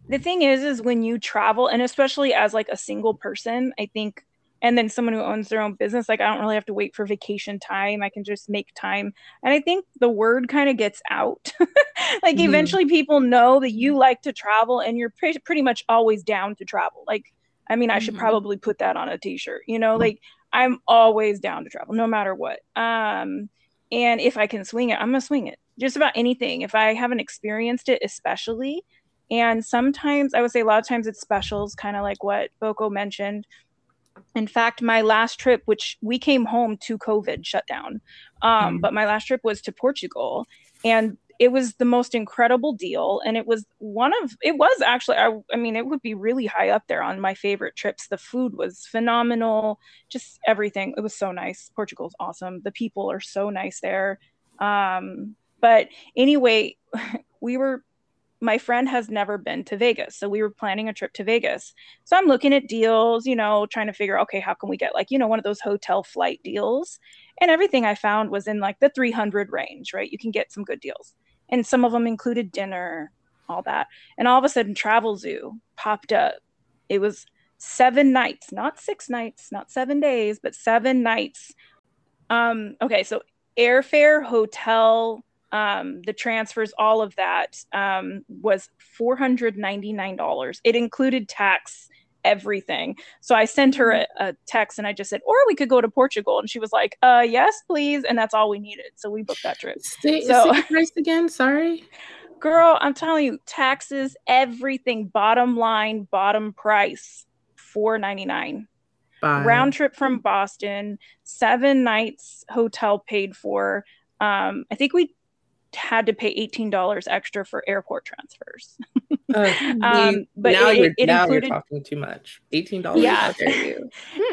C: The thing is, is when you travel, and especially as like a single person, I think, and then someone who owns their own business, like I don't really have to wait for vacation time. I can just make time, and I think the word kind of gets out. like mm-hmm. eventually, people know that you like to travel, and you're pre- pretty much always down to travel. Like I mean, I should mm-hmm. probably put that on a t-shirt. You know, like I'm always down to travel no matter what. Um and if I can swing it, I'm going to swing it. Just about anything. If I haven't experienced it especially, and sometimes I would say a lot of times it's specials, kind of like what Boko mentioned. In fact, my last trip, which we came home to COVID shutdown, um, mm. but my last trip was to Portugal, and it was the most incredible deal. And it was one of it was actually I, I, mean it would be really high up there on my favorite trips. The food was phenomenal. Just everything. It was so nice. Portugal's awesome. The people are so nice there. Um, but anyway we were my friend has never been to Vegas. So we were planning a trip to Vegas. So I'm looking at deals, you know, trying to figure, okay, how can we get like, you know, one of those hotel flight deals? And everything I found was in like the 300 range, right? You can get some good deals and some of them included dinner, all that. And all of a sudden, Travelzoo popped up. It was seven nights, not six nights, not seven days, but seven nights. Um, okay, so airfare, hotel, um, the transfers, all of that um, was $499. It included tax everything. So I sent her a, a, text and I just said, or we could go to Portugal. And she was like, uh, yes, please. And that's all we needed. So we booked that trip.
A: Say, so, say price again. Sorry.
C: Girl, I'm telling you, taxes, everything, bottom line, bottom price, four ninety nine. Round trip from Boston, seven nights hotel paid for. Um, I think we had to pay $18 extra for airport transfers.
A: uh, um, but now, it, you're, it now included, you're talking too much. $18? Yeah.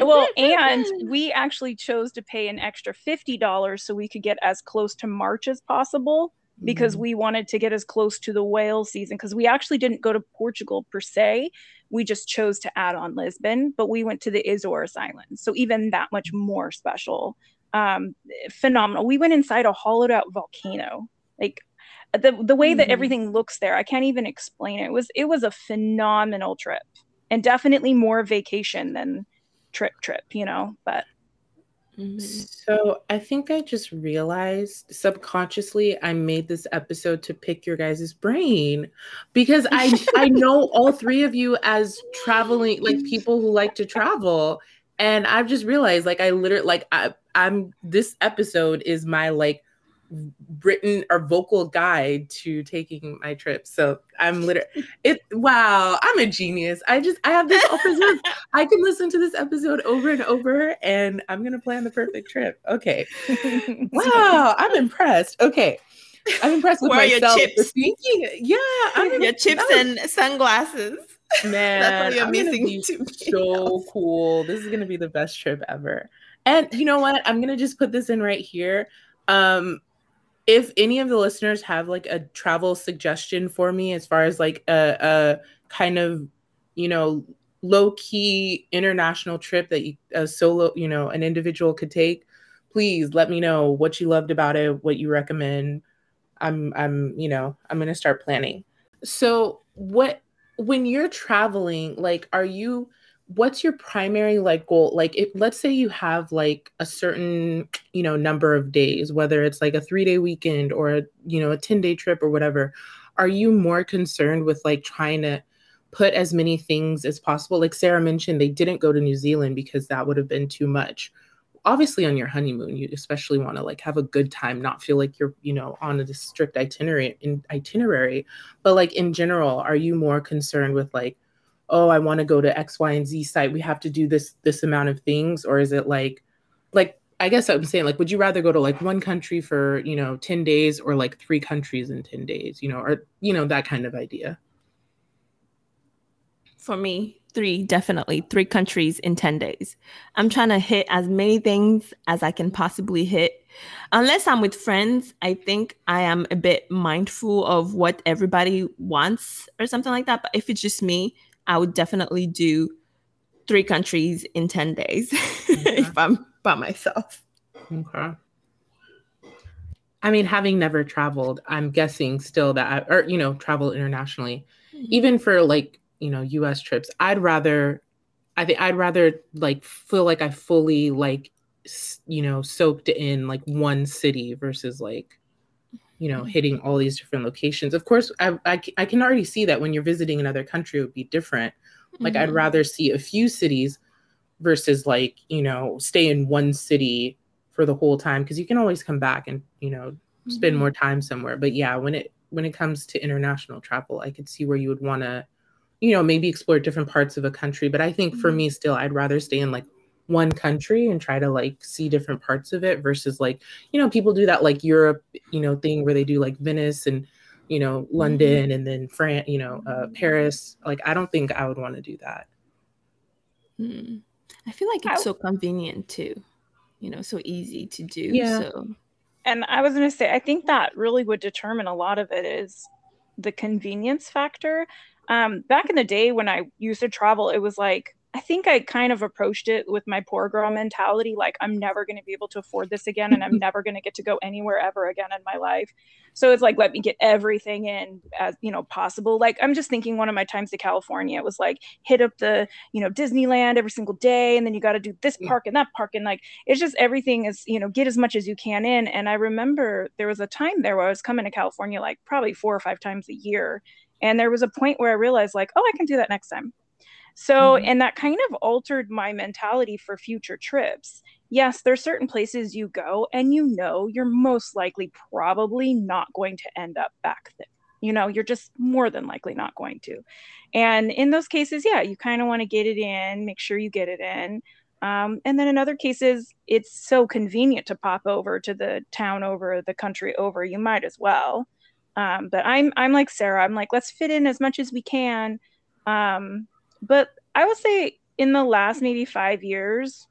C: well, and we actually chose to pay an extra $50 so we could get as close to March as possible because mm-hmm. we wanted to get as close to the whale season because we actually didn't go to Portugal per se. We just chose to add on Lisbon, but we went to the Azores Islands. So even that much more special. Um, phenomenal. We went inside a hollowed out volcano like the the way that mm-hmm. everything looks there i can't even explain it. it was it was a phenomenal trip and definitely more vacation than trip trip you know but
A: mm-hmm. so i think i just realized subconsciously i made this episode to pick your guys' brain because i i know all three of you as traveling like people who like to travel and i've just realized like i literally like I, i'm this episode is my like written or vocal guide to taking my trip. So I'm literally it wow, I'm a genius. I just I have this all preserved. I can listen to this episode over and over and I'm gonna plan the perfect trip. Okay. wow, I'm impressed. Okay. I'm impressed with
D: Where are your chips?
A: Speaking, yeah, I'm
D: Your chips
A: was-
D: and sunglasses.
A: Man,
D: That's what you're
A: I'm
D: missing
A: be so cool. This is gonna be the best trip ever. And you know what? I'm gonna just put this in right here. Um, if any of the listeners have like a travel suggestion for me, as far as like a, a kind of, you know, low key international trip that you, a solo, you know, an individual could take, please let me know what you loved about it, what you recommend. I'm, I'm, you know, I'm gonna start planning. So, what when you're traveling, like, are you? What's your primary like goal? Like, if let's say you have like a certain, you know, number of days, whether it's like a three day weekend or a, you know, a ten day trip or whatever, are you more concerned with like trying to put as many things as possible? Like Sarah mentioned, they didn't go to New Zealand because that would have been too much obviously on your honeymoon you especially want to like have a good time not feel like you're you know on a strict itinerary in itinerary but like in general are you more concerned with like oh i want to go to x y and z site we have to do this this amount of things or is it like like i guess i'm saying like would you rather go to like one country for you know 10 days or like three countries in 10 days you know or you know that kind of idea
D: For me, three, definitely three countries in 10 days. I'm trying to hit as many things as I can possibly hit. Unless I'm with friends, I think I am a bit mindful of what everybody wants or something like that. But if it's just me, I would definitely do three countries in 10 days if I'm by myself.
A: Okay. I mean, having never traveled, I'm guessing still that, I, or, you know, travel internationally, mm-hmm. even for like, you know, US trips, I'd rather, I think I'd rather like feel like I fully like, you know, soaked in like one city versus like, you know, hitting all these different locations. Of course, I I can already see that when you're visiting another country, it would be different. Like, I'd
D: Mhm.
A: rather see a few cities versus like, you know, stay in one city for the whole time because you can always come back and, you know, spend
D: Mhm.
A: more time somewhere. But yeah, when it when it comes to international travel, I could see where you would want to, you know, maybe explore different parts of a country. But I think for
D: Mhm.
A: me still I'd rather stay in like one country and try to like see different parts of it versus like, you know, people do that like Europe, you know, thing where they do like Venice and you know, London and then France, you know, uh, Paris. Like, I don't think I would want to do that.
D: Mm. I feel like
C: I-
D: it's so convenient too, you know, so easy to do.
A: Yeah.
D: So
C: And I was going to say, I think that really would determine a lot of it is the convenience factor. Um, back in the day when I used to travel, it was like, I think I kind of approached it with my poor girl mentality like, I'm never going to be able to afford this again, and I'm never going to get to go anywhere ever again in my life. So it's like, let me get everything in as you know possible. Like, I'm just thinking one of my times to California, it was like, hit up the, you know, Disneyland every single day, and then you got to do this park and that park, and like, it's just everything is you know get as much as you can in and i remember there was a time there where i was coming to california like probably four or five times a year and there was a point where i realized like oh i can do that next time so
A: Mhm.
C: and that kind of altered my mentality for future trips yes there's certain places you go and you know you're most likely probably not going to end up back there you know you're just more than likely not going to and in those cases yeah you kind of want to get it in make sure you get it in um, and then in other cases, it's so convenient to pop over to the town over, the country over. You might as well. Um, but I'm I'm like Sarah. I'm like let's fit in as much as we can. Um, but I would say in the last maybe five years,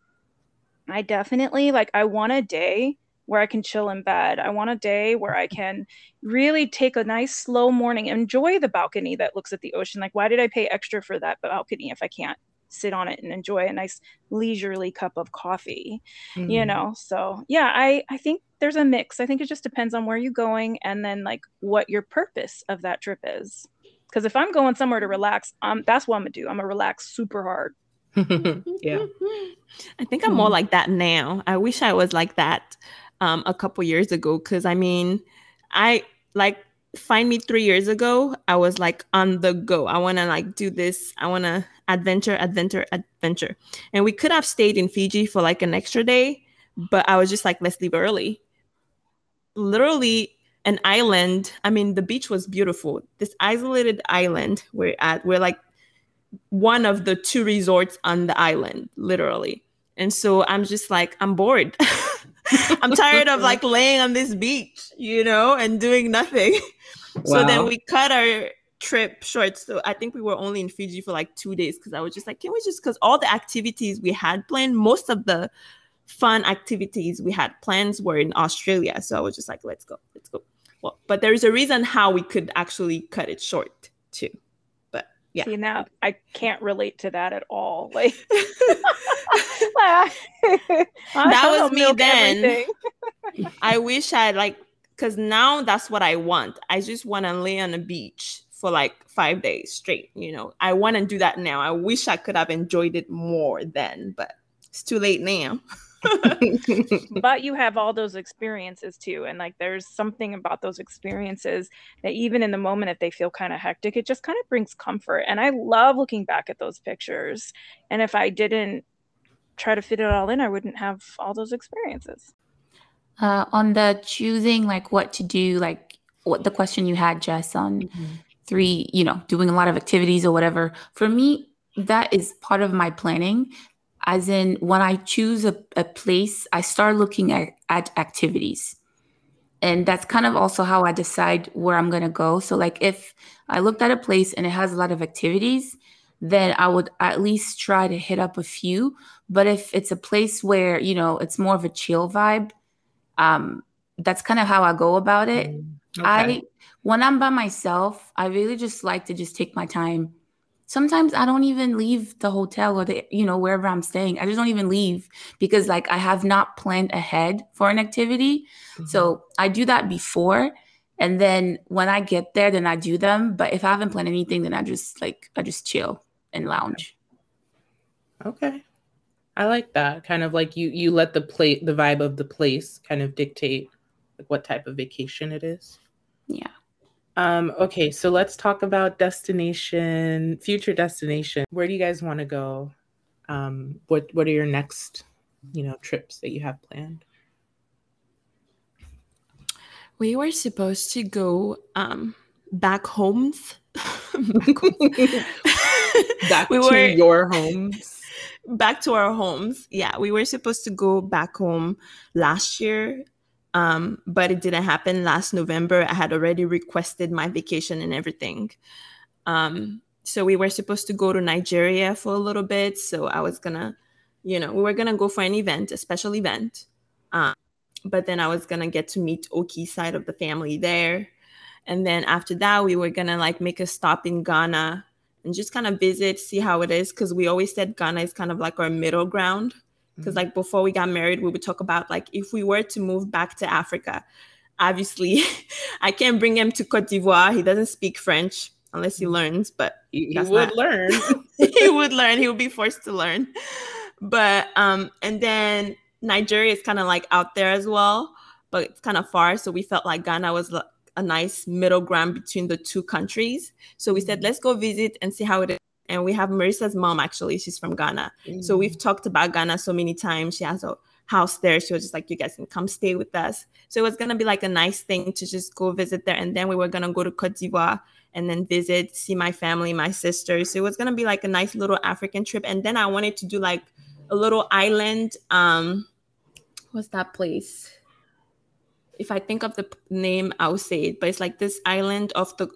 C: I definitely like I want a day where I can chill in bed. I want a day where I can really take a nice slow morning, enjoy the balcony that looks at the ocean. Like, why did I pay extra for that balcony if I can't sit on it and enjoy a nice leisurely cup of coffee? You
A: Mhm.
C: know, so yeah, I I think there's a mix. I think it just depends on where you're going and then like what your purpose of that trip is. Because if I'm going somewhere to relax, um, that's what I'm gonna do. I'm gonna relax super hard.
A: yeah.
D: I think I'm more like that now. I wish I was like that um, a couple years ago because I mean, I like find me three years ago. I was like on the go. I want to like do this. I want to adventure, adventure, adventure. And we could have stayed in Fiji for like an extra day, but I was just like, let's leave early. literally an island. I mean, the beach was beautiful. This isolated island we're at, we're like one of the two resorts on the island, literally. And so I'm just like, I'm bored. I'm tired of like laying on this beach, you know, and doing nothing. Wow. So then we cut our trip short. So I think we were only in Fiji for like two days because I was just like, can we just because all the activities we had planned, most of the fun activities we had plans were in Australia. So I was just like, let's go, let's go. Well, but there's a reason how we could actually cut it short too. But yeah.
C: See now I can't relate to that at all. Like
D: that was me then. I wish I like because now that's what I want. I just want to lay on the beach for like five days straight. You know, I want to do that now. I wish I could have enjoyed it more then, but it's too late now.
C: but you have all those experiences too. And like there's something about those experiences that even in the moment, if they feel kind of hectic, it just kind of brings comfort. And I love looking back at those pictures. And if I didn't try to fit it all in, I wouldn't have all those experiences.
B: Uh, on the choosing like what to do, like what the question you had, Jess, on mm-hmm three, you know, doing a lot of activities or whatever. For me, that is part of my planning. As in, when I choose a, a place, I start looking at, at activities. And that's kind of also how I decide where I'm going to go. So, like, if I looked at a place and it has a lot of activities, then I would at least try to hit up a few. But if it's a place where, you know, it's more of a chill vibe, um, that's kind of how I go about it. Mm, okay. I when I'm by myself, I really just like to just take my time. Sometimes I don't even leave the hotel or the, you know, wherever I'm staying. I just don't even leave because like I have not planned ahead for an activity. Mm-hmm. So I do that before. And then when I get there, then I do them. But if I haven't planned anything, then I just like I just chill and lounge.
A: Okay. I like that. Kind of like you you let the plate, the vibe of the place kind of dictate like what type of vacation it is.
B: Yeah.
A: Um, okay, so let's talk about destination, future destination. Where do you guys want to go? Um, what what are your next, you know, trips that you have planned?
D: We were supposed to go um back homes. back, homes.
A: back we to were, your homes.
D: Back to our homes. Yeah, we were supposed to go back home last year um, but it didn't happen last November. I had already requested my vacation and everything. Um, so we were supposed to go to Nigeria for a little bit. So I was gonna, you know, we were gonna go for an event, a special event. Um, but then I was gonna get to meet Oki's side of the family there. And then after that, we were gonna like make a stop in Ghana and just kind of visit, see how it is. Cause we always said Ghana is kind of like our middle ground because like before we got married we would talk about like if we were to move back to africa obviously i can't bring him to cote d'ivoire. He doesn't speak french unless he learns but
A: he, he would not, learn.
D: he would learn. He would be forced to learn. But um and then nigeria is kind of like out there as well but it's kind of far. So we felt like ghana was a nice middle ground between the two countries. So we said mm. let's go visit and see how it is and we have Marissa's mom actually. She's from Ghana, mm-hmm. so we've mm. talked about Ghana so many times. She has a house there. She was just like, "You guys can come stay with us." So it was gonna be like a nice thing to just go visit there, and then we were gonna go to Cote d'Ivoire and then visit, see my family, my sisters. So it was gonna be like a nice little African trip, and then I wanted to do like a little island. Um, what's that place? If I think of the name, I'll say it. But it's like this island off the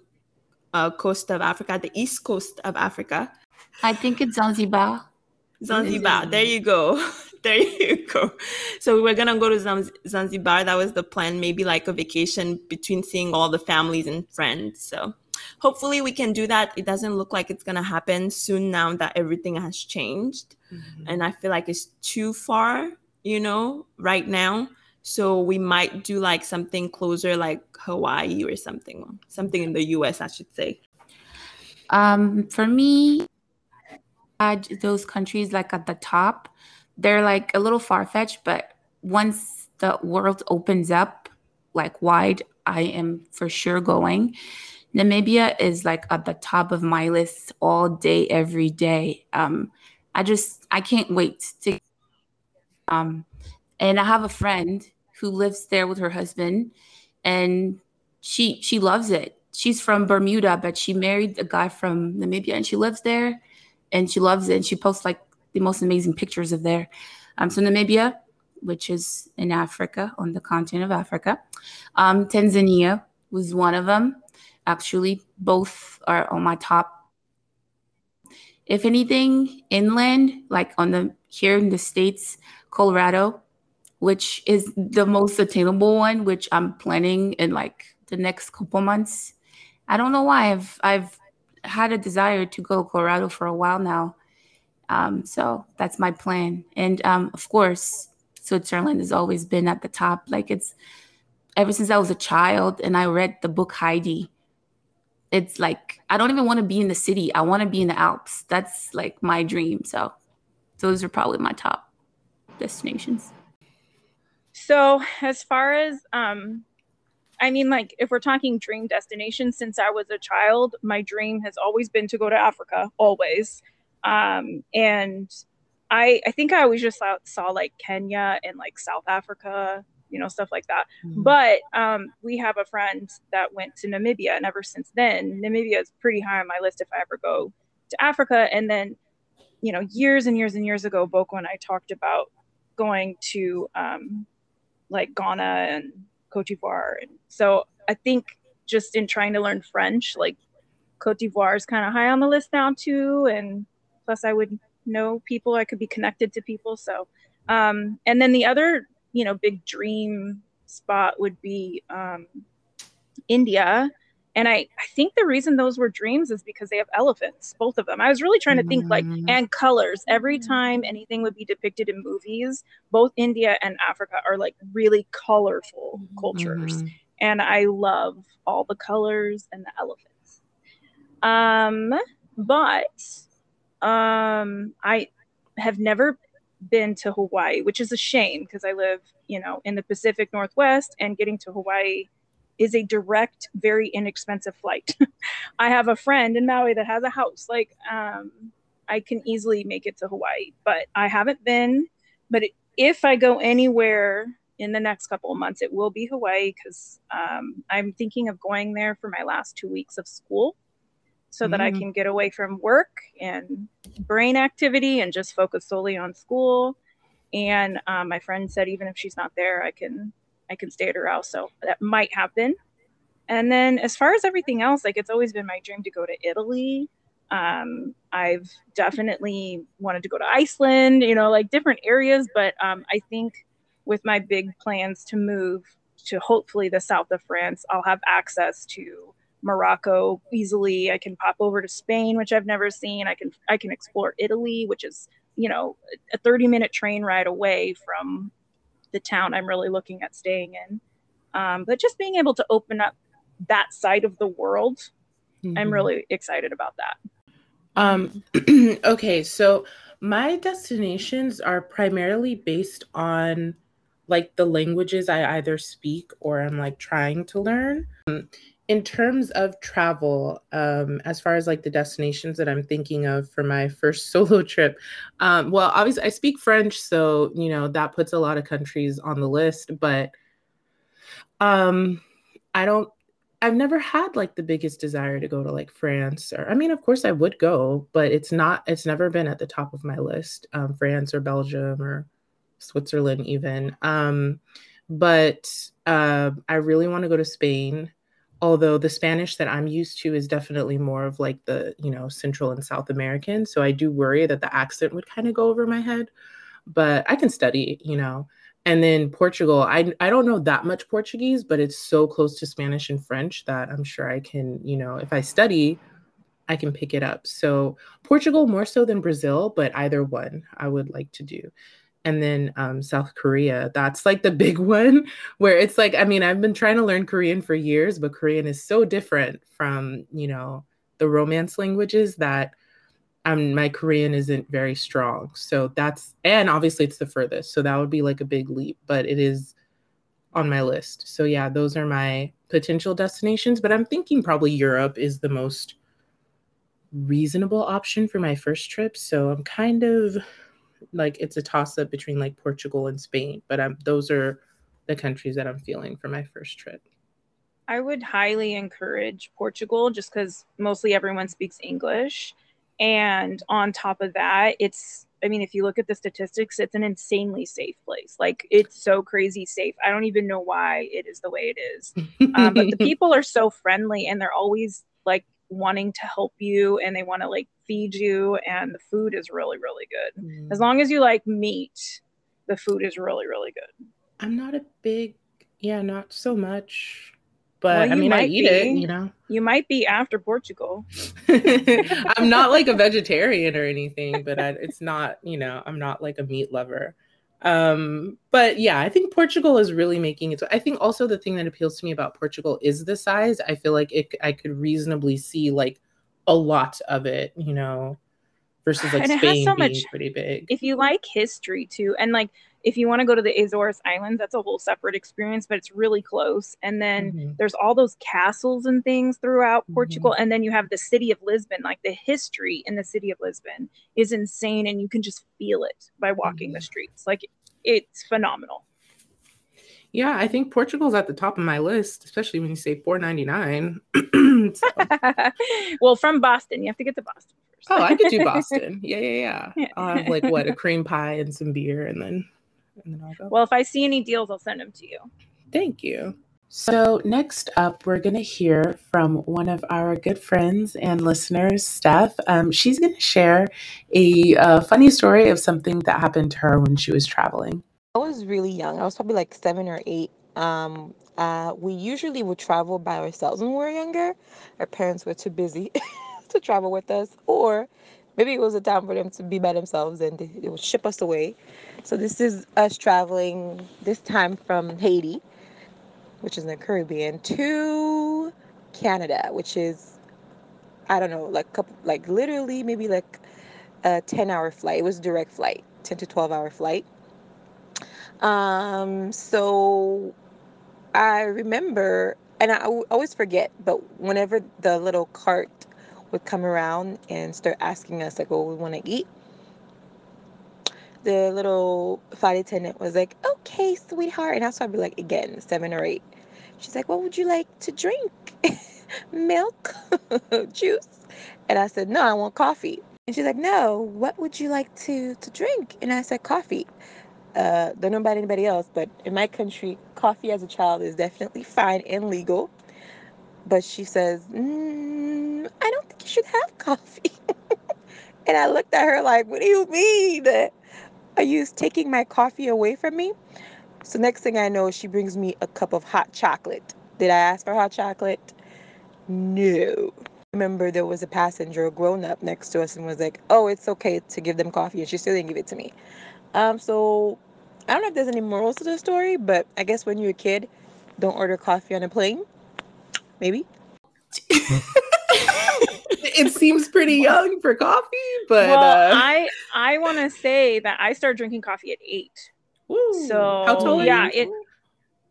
D: uh, coast of Africa, the east coast of Africa.
B: I think it's Zanzibar.
D: Zanzibar. There you go. there you go. So we were gonna go to Zanzibar. That was the plan. Maybe like a vacation between seeing all the families and friends. So hopefully we can do that. It doesn't look like it's gonna happen soon now that everything has changed, mm-hmm. and I feel like it's too far. You know, right now. So we might do like something closer, like Hawaii or something, something in the US, I should say.
B: Um, for me, those countries like at the top, they're like a little far fetched, but once the world opens up like wide, I am for sure going. Namibia is like at the top of my list all day, every day. Um, I just I can't wait to. Um, and I have a friend who lives there with her husband, and she she loves it. She's from Bermuda, but she married a guy from Namibia, and she lives there, and she loves it. And she posts like the most amazing pictures of there. Um, so Namibia, which is in Africa, on the continent of Africa. Um, Tanzania was one of them. Actually, both are on my top. If anything, inland, like on the here in the states, Colorado, which is the most attainable one, which I'm planning in like the next couple months. I don't know why I've I've had a desire to go Colorado for a while now. Um, so that's my plan. And um, of course, Switzerland has always been at the top. Like it's ever since I was a child and I read the book Heidi. It's like I don't even want to be in the city. I want to be in the Alps. That's like my dream. So those are probably my top destinations.
C: So as far as um I mean like if we're talking dream destinations since I was a child, my dream has always been to go to Africa, always. Um and I I think I always just saw, saw like Kenya and like South Africa, you know, stuff like that. Mm-hmm. But um, we have a friend that went to Namibia, and ever since then, Namibia is pretty high on my list if I ever go to Africa. And then, you know, years and years and years ago, Boko and I talked about going to um, like Ghana and Cote d'Ivoire. So I think just in trying to learn French, like Cote d'Ivoire is kind of high on the list now too. And plus, I would know people i could be connected to people so um, and then the other you know big dream spot would be um, india and I, I think the reason those were dreams is because they have elephants both of them. I was really trying to think like mm-hmm. and colors. Every time anything would be depicted in movies both india and africa are like really colorful cultures. Mm-hmm. and i love all the colors and the elephants. Um but um, I have never been to Hawaii, which is a shame because I live, you know, in the Pacific Northwest and getting to Hawaii is a direct, very inexpensive flight. I have a friend in Maui that has a house. Like, um, I can easily make it to Hawaii, but I haven't been. But if I go anywhere in the next couple of months, it will be Hawaii because um, I'm thinking of going there for my last two weeks of school so mm. that I mm. can get away from work and brain activity and just focus solely on school. And um, my friend said even if she's not there, I can I can stay at her house. So that might happen. And then as far as everything else, like it's always been my dream to go to Italy. Um, I've definitely wanted to go to Iceland, you know, like different areas. But um, I think with my big plans to move to hopefully the south of France, I'll have access to Morocco easily. I can pop over to Spain, which I've never seen. I can I can explore Italy, which is you know a 30 minute train ride away from the town I'm really looking at staying in. Um, but just being able to open up that side of the world, mm-hmm. I'm really excited about that.
A: Um, okay, so my destinations are primarily based on like the languages I either speak or I'm like trying to learn. Um, in terms of travel um, as far as like the destinations that i'm thinking of for my first solo trip um, well obviously i speak french so you know that puts a lot of countries on the list but um, i don't i've never had like the biggest desire to go to like france or i mean of course i would go but it's not it's never been at the top of my list um, france or belgium or switzerland even um, but uh, i really want to go to spain although the Spanish that I'm used to is definitely more of like the, you know, Central and South American. So I do worry that the accent would kind of go over my head, but I can study, you know. And then Portugal, I, I don't know that much Portuguese, but it's so close to Spanish and French that I'm sure I can, you know, if I study, I can pick it up. So Portugal more so than Brazil, but either one I would like to do and then um, South Korea. That's like the big one where it's like, I mean, I've been trying to learn Korean for years, but Korean is so different from, you know, the romance languages that um, my Korean isn't very strong. So that's, and obviously it's the furthest. So that would be like a big leap, but it is on my list. So yeah, those are my potential destinations, but I'm thinking probably Europe is the most reasonable option for my first trip. So I'm kind of like it's a toss up between like Portugal and Spain, but um, those are the countries that I'm feeling for my first trip.
C: I would highly encourage Portugal just because mostly everyone speaks English. And on top of that, it's, I mean, if you look at the statistics, it's an insanely safe place. Like, it's so crazy safe. I don't even know why it is the way it is. Um, but the people are so friendly and they're always like wanting to help you and they want to like feed you. And the food is really, really good.
A: Mm.
C: As long as you like meat, the food is really, really good.
A: I'm not a big, yeah, not so much. But
C: Well,
A: I mean, I eat it, you know.
C: You might be after Portugal.
A: I'm not like a vegetarian or anything, but I, it's not, you know, I'm not like a meat lover. Um, but yeah, I think Portugal is really making it. I think also the thing that appeals to me about Portugal is the size. I feel like it, I could reasonably see like a lot of it, you know, versus like
C: And
A: Spain
C: so
A: being
C: much-
A: pretty big.
C: if you like history too, and like if you want to go to the Azores Islands, that's a whole separate experience, but it's really close. And then
A: Mhm.
C: there's all those castles and things throughout
A: Mhm.
C: Portugal. And then you have the city of Lisbon. Like the history in the city of Lisbon is insane, and you can just feel it by walking the
A: Mhm.
C: streets. Like it's phenomenal.
A: Yeah, I think Portugal's at the top of my list, especially when you say 4.99. So-
C: well, from Boston, you have to get to Boston first.
A: Oh, I could do Boston. Yeah, yeah, yeah.
C: Yeah.
A: I'll have like what a cream pie and some beer, and then and then I'll go.
C: well, if I see any deals, I'll send them to you.
A: Thank you. So next up, we're gonna hear from one of our good friends and listeners, Steph. Um, she's gonna share a uh, funny story of something that happened to her when she was traveling.
E: I was really young. I was probably like seven or eight. Um, uh, we usually would travel by ourselves when we were younger. Our parents were too busy to travel with us, or maybe it was a time for them to be by themselves and they, they would ship us away. So this is us traveling this time from Haiti, which is in the Caribbean, to Canada, which is I don't know, like couple, like literally maybe like a ten hour flight. It was a direct flight, ten to twelve hour flight. Um, so I remember, and I al- always forget, but whenever the little cart would come around and start asking us like what we want to eat, the little flight attendant was like, "Okay, sweetheart," and I'll probably like again seven or eight. She's like, "What would you like to drink? Milk, juice?" And I said, "No, I want coffee." And she's like, "No, what would you like to to drink?" And I said, "Coffee." uh, don't know about anybody else, but in my country, coffee as a child is definitely fine and legal. But she says, mm, I don't think you should have coffee. and I looked at her like, What do you mean? Are you taking my coffee away from me? So, next thing I know, she brings me a cup of hot chocolate. Did I ask for hot chocolate? No. Remember, there was a passenger, a grown up next to us, and was like, Oh, it's okay to give them coffee. And she still didn't give it to me. Um, so I don't know if there's any morals to the story, but I guess when you're a kid, don't order coffee on a plane. Maybe.
A: it seems pretty young for coffee, but
C: well,
A: uh,
C: I I want to say that I started drinking coffee at eight.
A: woo.
C: so,
A: how tall are
C: yeah, it-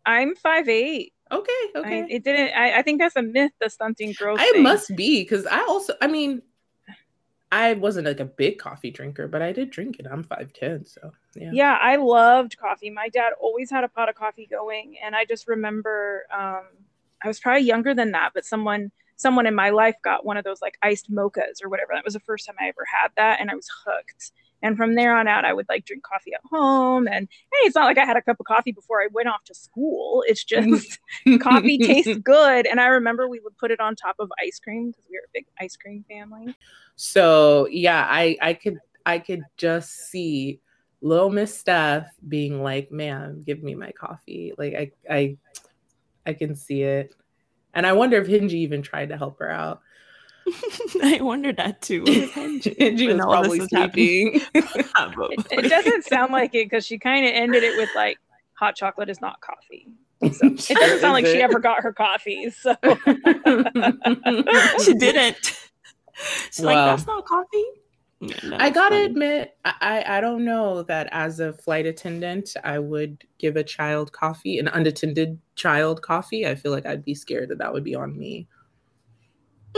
C: I'm five eight.
A: okay,
C: I,
A: okay.
C: it didn't. I, I think that's a myth. The stunting growth.
A: I
C: thing.
A: must be because I also, I mean, I wasn't like a big coffee drinker, but I did drink it. I'm five ten, so yeah.
C: Yeah, I loved coffee. My dad always had a pot of coffee going, and I just remember um, I was probably younger than that, but someone someone in my life got one of those like iced mochas or whatever. That was the first time I ever had that, and I was hooked. And from there on out, I would like drink coffee at home. And hey, it's not like I had a cup of coffee before I went off to school. It's just coffee tastes good. And I remember we would put it on top of ice cream because we were a big ice cream family.
A: So yeah, I I could I could just see little Miss Steph being like, "Man, give me my coffee." Like I I I can see it, and I wonder if Hingy even tried to help her out.
D: I wondered that too. What was
A: Hingy was
D: all this
A: probably sleeping.
C: It, it doesn't sound like it because she kind of ended it with like, hot chocolate is not coffee. So it doesn't sound like she ever got her coffee. So
D: she didn't. She's like,
A: Wow.
D: that's not coffee. Yeah, no,
A: I gotta
D: funny.
A: admit, I, I I don't know that as a flight attendant, I would give a child coffee, an unattended child coffee. I feel like I'd be scared that that would be on me.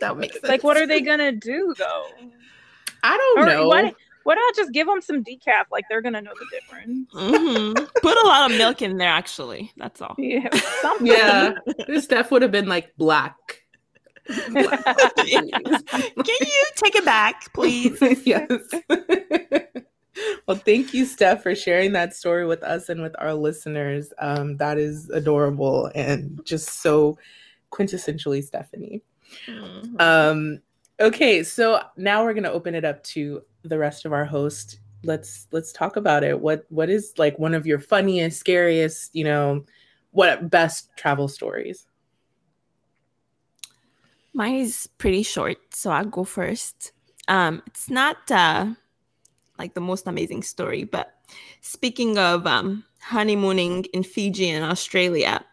D: that makes sense.
C: like, what are they gonna do though?
A: I don't
C: Or
A: know.
C: why- What not I just give them some decaf? Like they're gonna know the difference.
D: Mhm. Put a lot of milk in there, actually. That's all.
C: Yeah, something.
A: Yeah, Steph would have been like black.
D: Can you take it back, please?
A: yes. well, thank you, Steph, for sharing that story with us and with our listeners. Um, that is adorable and just so quintessentially Stephanie.
D: Mhm.
A: Um, okay, so now we're gonna open it up to the rest of our host. Let's let's talk about it. What what is like one of your funniest, scariest, you know, what best travel stories?
D: Mine is pretty short, so I'll go first. Um, it's not uh, like the most amazing story, but speaking of um, honeymooning in Fiji and Australia,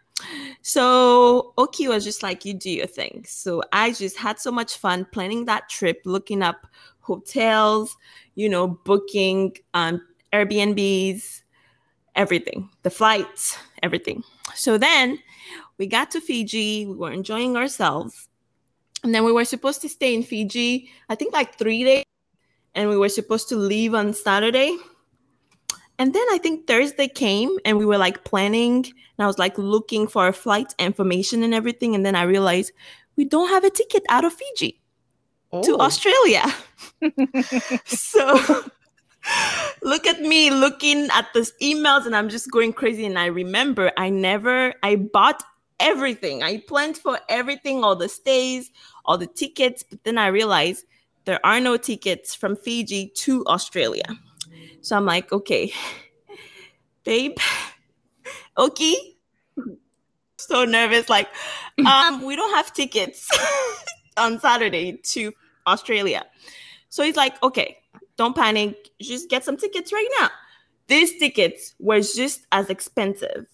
D: so Oki was just like, you do your thing. So I just had so much fun planning that trip, looking up hotels, you know, booking um, Airbnbs, everything, the flights, everything. So then we got to Fiji, we were enjoying ourselves. And then we were supposed to stay in Fiji, I think like three days. And we were supposed to leave on Saturday. And then I think Thursday came and we were like planning. And I was like looking for our flight information and everything. And then I realized we don't have a ticket out of Fiji to
A: Oh.
D: Australia. so look at me looking at those emails and I'm just going crazy. And I remember I never, I bought everything. I planned for everything, all the stays, all the tickets. But then I realized there are no tickets from Fiji to Australia. So I'm like, okay, babe, okay. So nervous, like, um, we don't have tickets on Saturday to Australia. So he's like, okay, don't panic. Just get some tickets right now. These tickets were just as expensive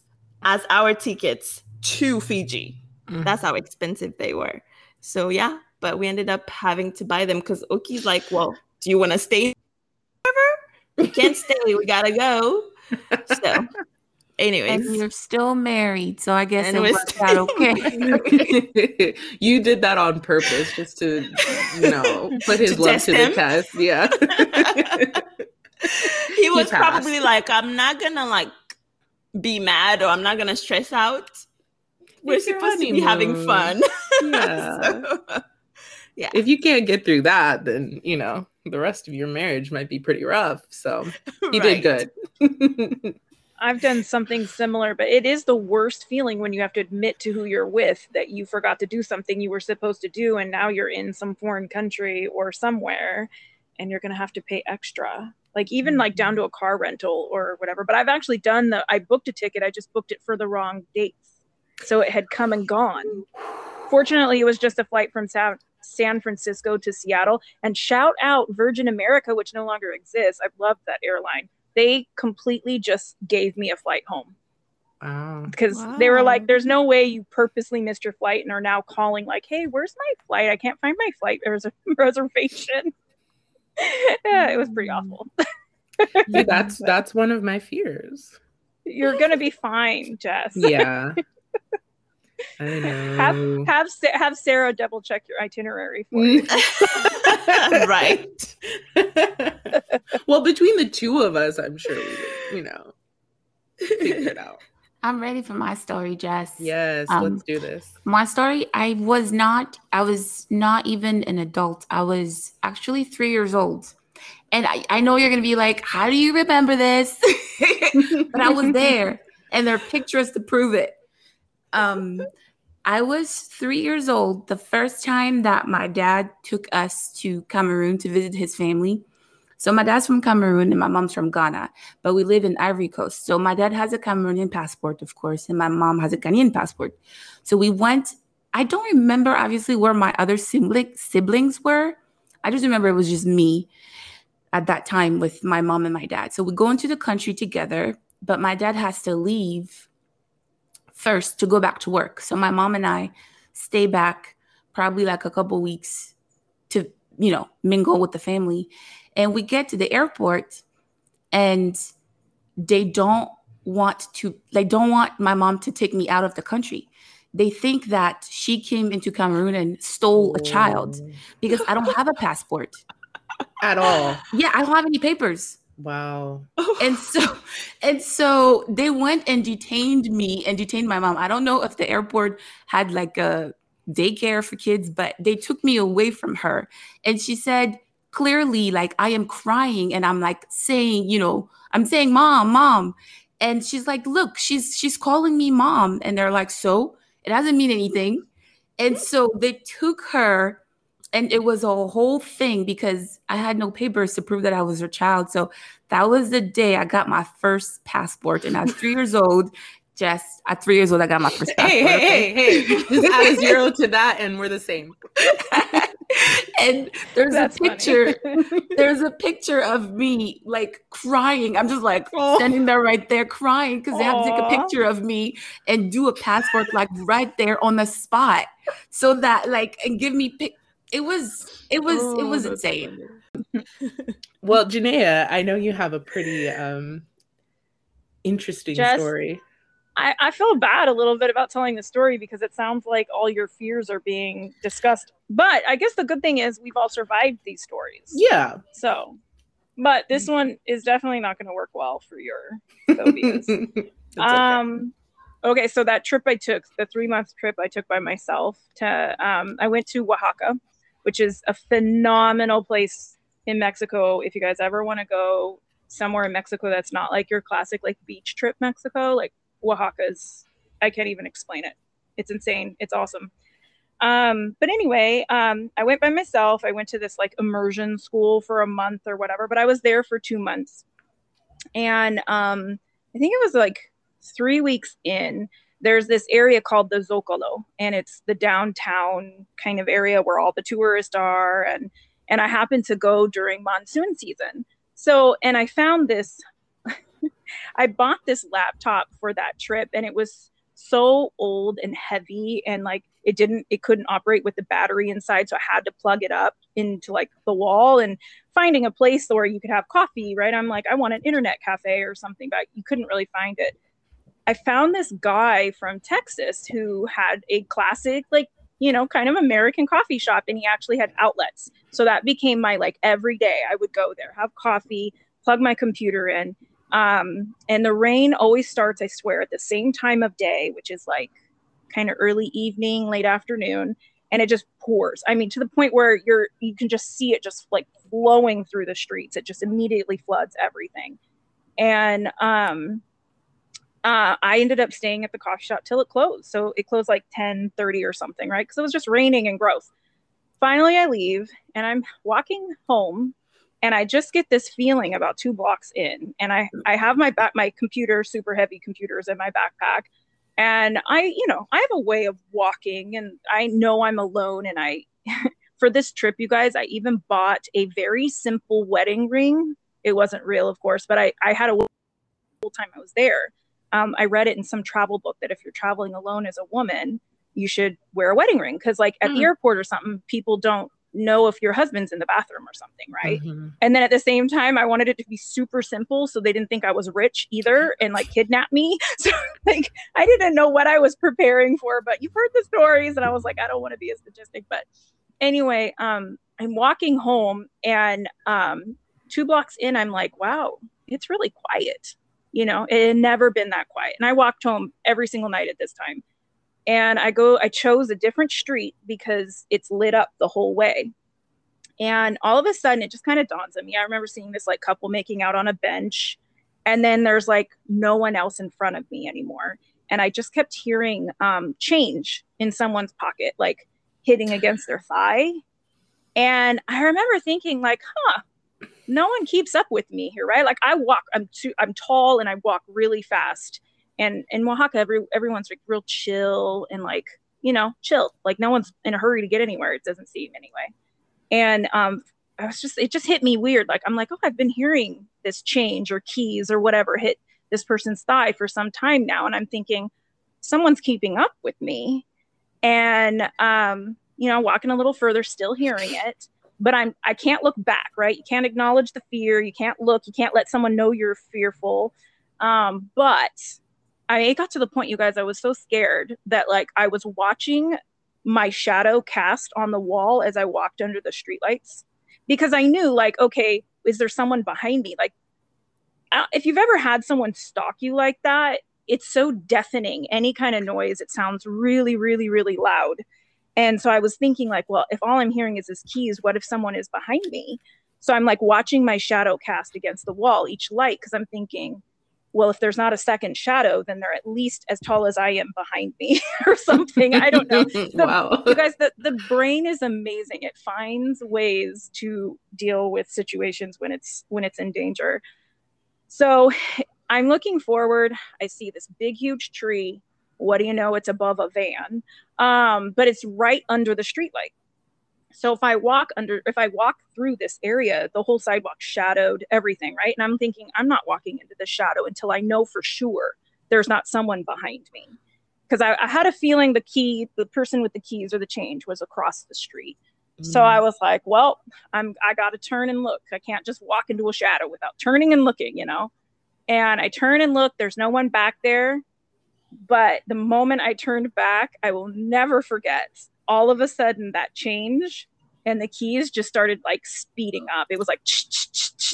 D: as our tickets to Fiji.
A: Mhm.
D: That's how expensive they were. So yeah, but we ended up having to buy them because Oki's like, well, do you want to stay? We can't stay. We gotta go. So,
B: And
D: anyways,
B: you're still married, so I guess
D: And
B: it
D: we're
B: worked
D: still-
B: out okay.
A: you did that on purpose just to, you know, put his
D: To
A: love to
D: him?
A: the test. Yeah.
D: he was
A: passed.
D: probably like, I'm not gonna like be mad or I'm not gonna stress out. We're supposed to be having fun.
A: yeah.
D: So,
A: If you can't get through that, then, you know, the rest of your marriage might be pretty rough. So you
D: right.
A: did good.
C: I've done something similar, but it is the worst feeling when you have to admit to who you're with that you forgot to do something you were supposed to do, and now you're in some foreign country or somewhere, and you're gonna have to pay extra. Like even like down mm-hmm. to a car rental or whatever. But I've actually done the. I booked a ticket. I just booked it for the wrong dates, so it had come and gone. Fortunately, it was just a flight from San San Francisco to Seattle. And shout out Virgin America, which no longer exists. I've loved that airline they completely just gave me a flight home
A: Wow.
C: because they were like, "There's no way you purposely missed your flight and are now calling like, hey, where's my flight? I can't find my flight res- reservation." yeah, it was pretty awful.
A: Yeah, that's that's one of my fears.
C: You're gonna be fine, Jess.
A: Yeah. I know.
C: Have Sa- have Sarah double check your itinerary for you.
D: right.
A: well, between the two of us, I'm sure we would, you know, figure it out.
B: I'm ready for my story, Jess.
A: Yes,
B: Um,
A: let's do this.
B: My story, I was not, I was not even an adult. I was actually three years old. And I, I know you're going to be like, how do you remember this? but I was there and there are pictures to prove it. Um, I was three years old the first time that my dad took us to Cameroon to visit his family. So my dad's from Cameroon and my mom's from Ghana, but we live in Ivory Coast. So my dad has a Cameroonian passport, of course, and my mom has a Ghanaian passport. So we went. I don't remember obviously where my other sibling, siblings were. I just remember it was just me at that time with my mom and my dad. So we go into the country together, but my dad has to leave first to go back to work. So my mom and I stay back probably like a couple weeks to, you know, mingle with the family. And we get to the airport and they don't want to they don't want my mom to take me out of the country. They think that she came into Cameroon and stole a child oh. because I don't have a passport.
A: At all.
B: Yeah, I don't have any papers.
A: Wow.
B: And so and so they went and detained me and detained my mom. I don't know if the airport had like a daycare for kids, but they took me away from her. And she said clearly like I am crying and I'm like saying, you know, I'm saying mom, mom. And she's like, "Look, she's she's calling me mom." And they're like, "So, it doesn't mean anything." And so they took her and it was a whole thing because I had no papers to prove that I was her child. So that was the day I got my first passport, and I was three years old. Just at three years old, I got my first passport.
A: Hey, hey, hey, hey. Just add a zero to that and we're the same.
B: and there's
C: That's
B: a picture. there's a picture of me like crying. I'm just like
A: Oh.
B: standing there right there crying because they have to take a picture of me and do a passport like right there on the spot, so that like and give me pic. It was it was it
A: Oh,
B: was insane.
A: Well, Janaea, I know you have a pretty um interesting
C: Jess?
A: story.
C: I, I feel bad a little bit about telling the story because it sounds like all your fears are being discussed. But I guess the good thing is we've all survived these stories.
A: Yeah.
C: So, but this one is definitely not going to work well for your phobias.
A: That's okay.
C: Um, okay, so that trip I took, the three month trip I took by myself to, um, I went to Oaxaca, which is a phenomenal place in Mexico. If you guys ever want to go somewhere in Mexico that's not like your classic like beach trip Mexico, like Oaxaca's, I can't even explain it. It's insane. It's awesome. Um, but anyway, um, I went by myself. I went to this like immersion school for a month or whatever, but I was there for two months. And um, I think it was like three weeks in, there's this area called the Zocalo, and it's the downtown kind of area where all the tourists are. And and I happened to go during monsoon season. So, and I found this. I bought this laptop for that trip, and it was so old and heavy, and like it didn't, it couldn't operate with the battery inside, so I had to plug it up into like the wall. And finding a place where you could have coffee, right? I'm like, I want an internet cafe or something, but you couldn't really find it. I found this guy from Texas who had a classic, like, you know, kind of American coffee shop, and he actually had outlets. So that became my like every day I would go there, have coffee, plug my computer in. Um, and the rain always starts, I swear, at the same time of day, which is like kind of early evening, late afternoon, and it just pours. I mean, to the point where you're you can just see it just like flowing through the streets. It just immediately floods everything. And um uh, I ended up staying at the coffee shop till it closed. So it closed like 10 30 or something, right? Because it was just raining and gross. Finally, I leave and I'm walking home and I just get this feeling about two blocks in. And I, I have my back, my computer, super heavy computers in my backpack. And I, you know, I have a way of walking and I know I'm alone. And I, for this trip, you guys, I even bought a very simple wedding ring. It wasn't real, of course, but I, I had a whole time I was there um, I read it in some travel book that if you're traveling alone as a woman, you should wear a wedding ring because, like, at the
B: Hmm.
C: airport or something, people don't know if your husband's in the bathroom or something, right?
A: Mhm.
C: And then at the same time, I wanted it to be super simple so they didn't think I was rich either and like kidnap me. So, like, I didn't know what I was preparing for, but you've heard the stories, and I was like, I don't want to be a statistic. But anyway, um, I'm walking home, and um, two blocks in, I'm like, wow, it's really quiet you know it had never been that quiet. And i walked home every single night at this time. And i go i chose a different street because it's lit up the whole way. And all of a sudden it just kind of dawns on me. I remember seeing this like couple making out on a bench. And then there's like no one else in front of me anymore. And i just kept hearing um, change in someone's pocket like hitting against their thigh. And i remember thinking like huh no one keeps up with me here, right? Like I walk, I'm too, I'm tall and I walk really fast. And in Oaxaca, every everyone's like real chill and like, you know, chill. Like no one's in a hurry to get anywhere. It doesn't seem anyway. And um, I was just, it just hit me weird. Like I'm like, oh, I've been hearing this change or keys or whatever hit this person's thigh for some time now, and I'm thinking, someone's keeping up with me. And um, you know, walking a little further, still hearing it but I'm I can't look back, right? You can't acknowledge the fear. You can't look. You can't let someone know you're fearful. Um, but I it got to the point, you guys, I was so scared that like I was watching my shadow cast on the wall as I walked under the streetlights. because I knew like, okay, is there someone behind me? Like, if you've ever had someone stalk you like that, it's so deafening. Any kind of noise, it sounds really, really, really loud. And so I was thinking, like, well, if all I'm hearing is his keys, what if someone is behind me? So I'm like watching my shadow cast against the wall each light because I'm thinking, well, if there's not a second shadow, then they're at least as tall as I am behind me or something. I don't know. The,
A: wow.
C: You guys, the, the brain is amazing. It finds ways to deal with situations when it's when it's in danger. So I'm looking forward. I see this big, huge tree. What do you know? It's above a van, um, but it's right under the streetlight. So if I walk under, if I walk through this area, the whole sidewalk shadowed everything, right? And I'm thinking, I'm not walking into the shadow until I know for sure there's not someone behind me. Because I, I, had a feeling the key, the person with the keys or the change was across the street. Mm. So I was like, well, I'm I gotta turn and look. I can't just walk into a shadow without turning and looking, you know. And I turn and look, there's no one back there. But the moment I turned back, I will never forget all of a sudden that change and the keys just started like speeding up. It was like,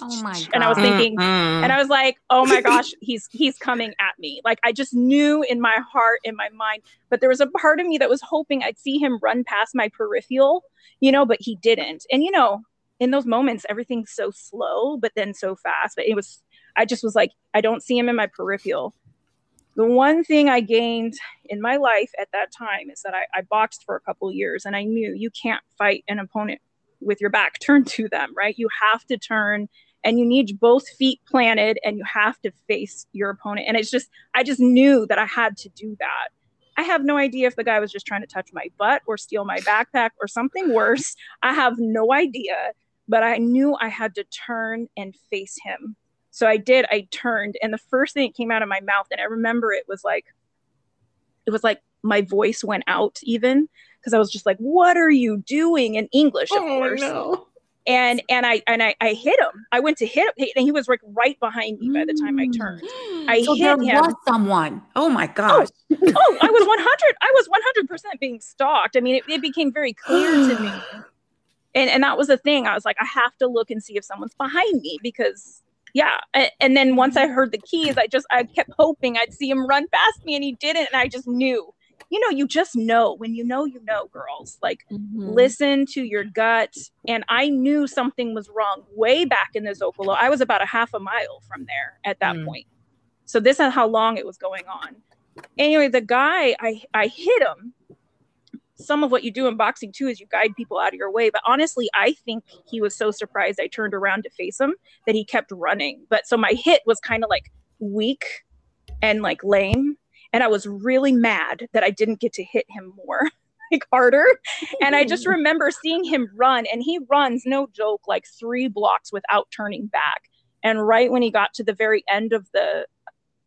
B: oh my God.
C: and I was thinking, and I was like, oh my gosh, he's he's coming at me. Like I just knew in my heart, in my mind, but there was a part of me that was hoping I'd see him run past my peripheral, you know, but he didn't. And you know, in those moments, everything's so slow, but then so fast. But it was, I just was like, I don't see him in my peripheral the one thing I gained in my life at that time is that I, I boxed for a couple years and I knew you can't fight an opponent with your back turned to them, right? You have to turn and you need both feet planted and you have to face your opponent. And it's just, I just knew that I had to do that. I have no idea if the guy was just trying to touch my butt or steal my backpack or something worse. I have no idea, but I knew I had to turn and face him so I did, I turned, and the first thing that came out of my mouth, and I remember it was like, it was like my voice went out even because I was just like, "What are you doing?" in English, of
A: oh,
C: course.
A: No.
C: And and I and I, I hit him. I went to hit him, and he was like right behind me by the time I turned. Mm. I
B: so
C: hit
B: there
C: him.
B: was someone. Oh my oh, gosh.
C: Oh, oh, I was 100. I was 100 percent being stalked. I mean, it, it became very clear to me. And and that was the thing. I was like, I have to look and see if someone's behind me because yeah and then once i heard the keys i just i kept hoping i'd see him run past me and he didn't and i just knew. You know you just know. When you know you know girls. Like mm-hmm. listen to your gut. And i knew something was wrong way back in the zocalo i was about a half a mile from there at that mm. point. So this is how long it was going on. Anyway the guy i i hit him some of what you do in boxing too is you guide people out of your way. But honestly, I think he was so surprised I turned around to face him that he kept running. But so my hit was kind of like weak and like lame. And I was really mad that I didn't get to hit him more, like harder. And I just remember seeing him run, and he runs, no joke, like three blocks without turning back. And right when he got to the very end of the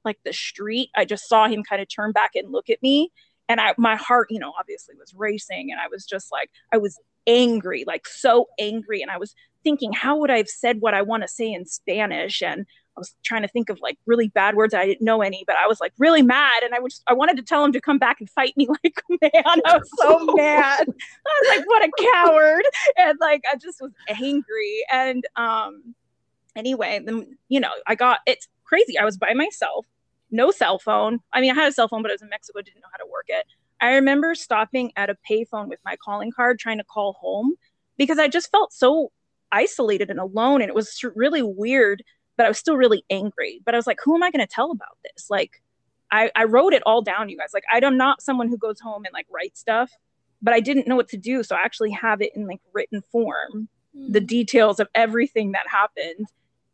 C: like the street, I just saw him kind of turn back and look at me and I my heart, you know, obviously was racing and I was just like I was angry, like so angry and I was thinking how would I have said what I want to say in Spanish and I was trying to think of like really bad words. I didn't know any, but I was like really mad, and I was I wanted to tell him to come back and fight me like man. I was so mad. I was like, what a coward, and like I just was angry. And um, anyway, then you know I got it's crazy. I was by myself no cell phone. I mean, I had a cell phone, but I was in Mexico, didn't know how to work it. I remember stopping at a payphone with my calling card trying to call home because I just felt so isolated and alone. And it was really weird, but I was still really angry. But I was like, who am I going to tell about this? Like, I, I wrote it all down, you guys. Like, I'm not someone who goes home and like writes stuff, but I didn't know what to do. So I actually have it in like written form, mm. the details of everything that happened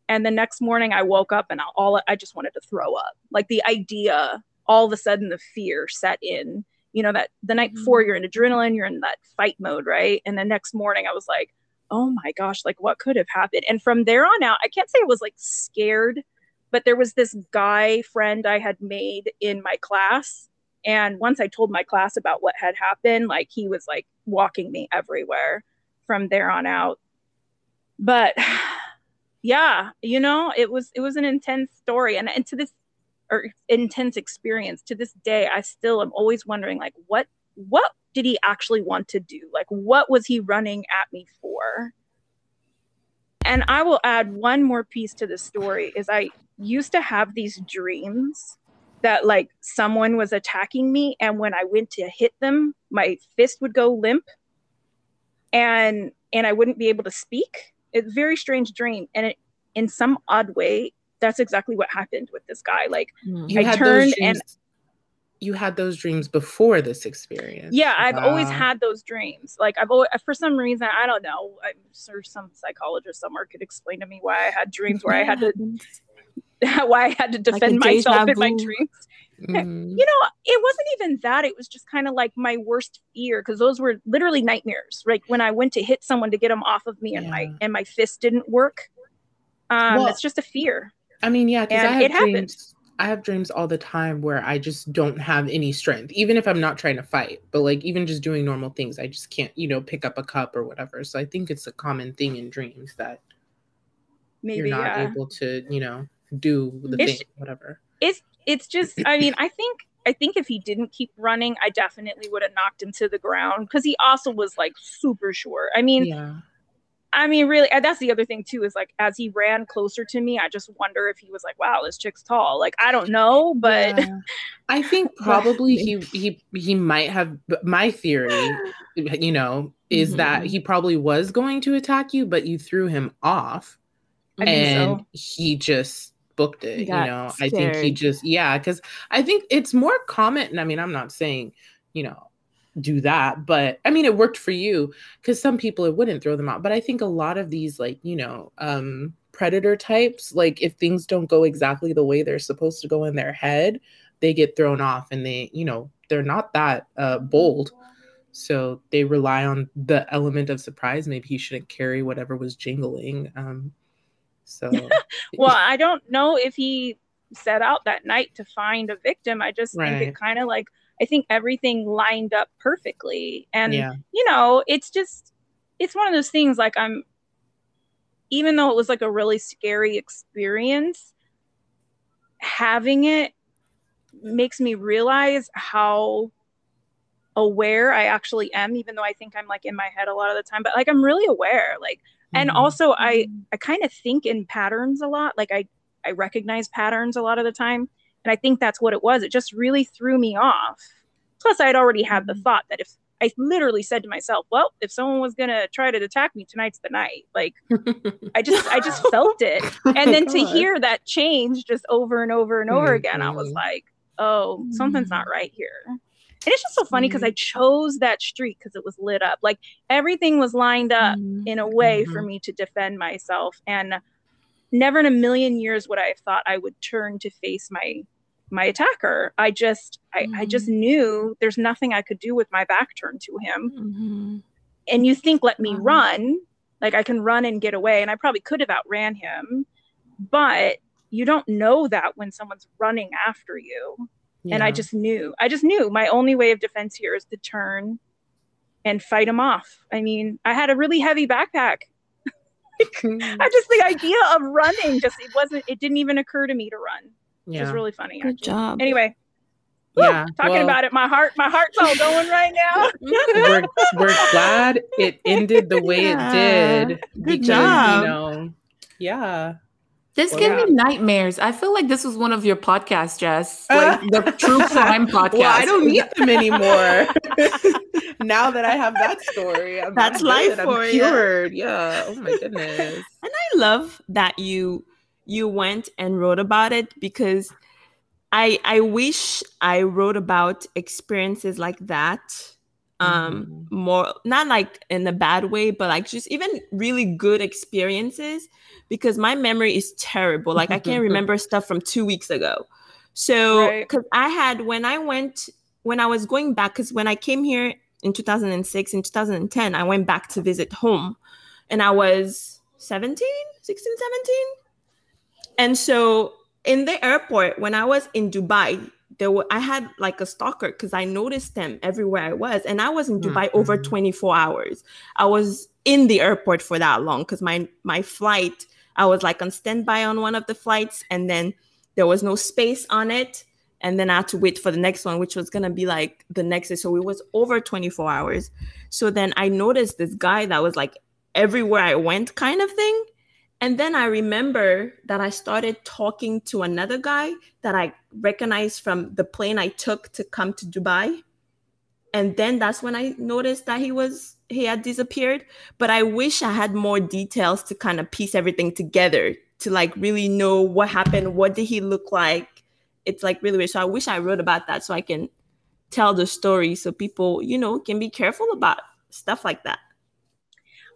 C: and the next morning i woke up and all i just wanted to throw up. Like the idea all of a sudden the fear set in. You know that the night before mm-hmm. you're in adrenaline you're in that fight mode right? And the next morning i was like oh my gosh like what could have happened? And from there on out i can't say i was like scared but there was this guy friend i had made in my class. And once i told my class about what had happened like he was like walking me everywhere from there on out. But yeah you know it was it was an intense story and, and to this or intense experience. To this day i still am always wondering like what what did he actually want to do? Like what was he running at me for? And I will add one more piece to the story is I used to have these dreams that like someone was attacking me and when I went to hit them, my fist would go limp and and I wouldn't be able to speak. It's a very strange dream and it, in some odd way that's exactly what happened with this guy. Like hmm.
A: You
C: I
A: had
C: turned
A: those dreams, you had those dreams before this experience.
C: Yeah, I've always had those dreams. Like I've always, for some reason, I don't know. I'm sure some psychologist somewhere could explain to me why I had dreams where I had to, why I had to defend
D: deja
C: myself in my dreams.
A: Mhm.
C: You know, it wasn't even that. It was just kind of like my worst fear because those were literally nightmares. Like when I went to hit someone to get them off of me and my and my fist didn't work. Um,
A: Well,
C: it's just a fear.
A: I mean, yeah, because I have
C: it happens.
A: dreams. I have dreams all the time where I just don't have any strength, even if I'm not trying to fight. But like even just doing normal things, I just can't, you know, pick up a cup or whatever. So I think it's a common thing in dreams that
C: Maybe
A: you're not
C: yeah.
A: able to, you know, do the
C: It's-
A: thing, whatever.
C: it's just i mean i think i think if he didn't keep running i definitely would have knocked him to the ground because he also was like super short i mean
A: yeah.
C: i mean really that's the other thing too is like as he ran closer to me i just wonder if he was like wow this chick's tall like i don't know but
A: Yeah. I think probably he he he might have my theory, you know, is that
D: Mhm.
A: he probably was going to attack you, but you threw him off.
C: I think
A: and
C: so.
A: he just booked it you know i think he just yeah because i think it's more common and i mean i'm not saying you know do that but i mean it worked for you because some people it wouldn't throw them out but i think a lot of these like you know um predator types like if things don't go exactly the way they're supposed to go in their head they get thrown off and they you know they're not that uh bold. So they rely on the element of surprise maybe he shouldn't carry whatever was jingling um so
C: well i don't know if he set out that night to find a victim. I just think it kind of like i think everything lined up perfectly. And
A: yeah.
C: you know, it's just it's one of those things like I'm even though it was like a really scary experience, having it makes me realize how aware I actually am, even though I think I'm like in my head a lot of the time, but like I'm really aware. Like and
A: Mhm.
C: also I I kind of think in patterns a lot. Like I I recognize patterns a lot of the time. And I think that's what it was. It just really threw me off. Plus I had already had the thought that if I literally said to myself, well, if someone was gonna try to attack me, tonight's the night. Like I just I just felt it. And then to hear that change just over and over and over again, I was like, oh, something's not right here. And it's just so funny because I chose that street because it was lit up. Like everything was lined up
D: Mhm.
C: in a way for
A: Mhm.
C: me to defend myself. And never in a million years would I have thought I would turn to face my my attacker. I just I, I just knew there's nothing I could do with my back turned to him.
D: Mhm.
C: And you think let me
D: Wow.
C: run, like I can run and get away, and I probably could have outran him, but you don't know that when someone's running after you and I just knew. I just knew my only way of defense here is to turn and fight him off. I mean, I had a really heavy backpack. Hmm. I just the idea of running just it wasn't it didn't even occur to me to run. Which
A: yeah.
C: is really funny.
D: Good
C: actually.
D: job.
C: Anyway, woo,
A: yeah.
C: talking
A: well,
C: about it, my heart my heart's all going right now.
A: we're, we're glad it ended the way
D: Yeah.
A: it did.
D: Good
A: because,
D: job.
A: You know, yeah.
B: This
A: Well,
B: gave
A: yeah.
B: me nightmares. I feel like this was one of your podcasts, Jess. Like the true crime podcast.
A: Well, I don't need them anymore. now that I have that story, I'm,
D: That's
A: I'm
D: life
A: good. I'm
D: for you.
A: cured. Yeah. Oh my goodness.
D: And I love that you you went and wrote about it because I I wish I wrote about experiences like that um more not like in a bad way but like just even really good experiences because my memory is terrible like I can't remember stuff from 2 weeks ago. So
C: Right.
D: cuz I had when I went when I was going back cuz when I came here in 2006 in 2010 I went back to visit home and I was 17, 16, 17. And so in the airport, when I was in Dubai, there were I had like a stalker because I noticed them everywhere I was. And I was in Dubai over
A: Mhm.
D: 24 hours. I was in the airport for that long because my my flight, I was like on standby on one of the flights, and then there was no space on it. And then I had to wait for the next one, which was gonna be like the next day. So it was over 24 hours. So then I noticed this guy that was like everywhere I went kind of thing. And then I remember that I started talking to another guy that I recognized from the plane I took to come to Dubai. And then that's when I noticed that he was he had disappeared. But I wish I had more details to kind of piece everything together to like really know what happened, what did he look like. It's like really weird. So I wish I wrote about that so I can tell the story so people, you know, can be careful about stuff like that.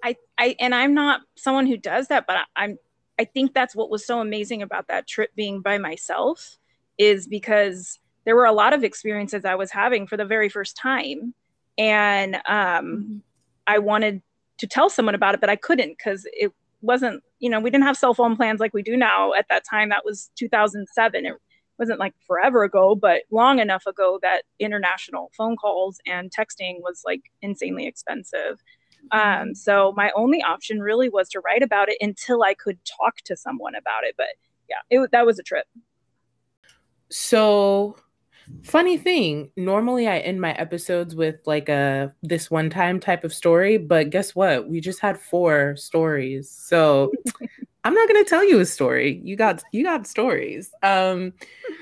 C: I, I and I'm not someone who does that, but I, I'm I think that's what was so amazing about that trip being by myself is because there were a lot of experiences I was having for the very first time. And um, mm-hmm. I wanted to tell someone about it, but I couldn't because it wasn't, you know, we didn't have cell phone plans like we do now at that time. That was 2007. It wasn't like forever ago, but long enough ago that international phone calls and texting was like insanely expensive. Um, so my only option really was to write about it until I could talk to someone about it. But yeah, it that was a trip.
A: So funny thing, normally I end my episodes with like a this one time type of story, but guess what? We just had four stories. So I'm not going to tell you a story. You got you got stories. Um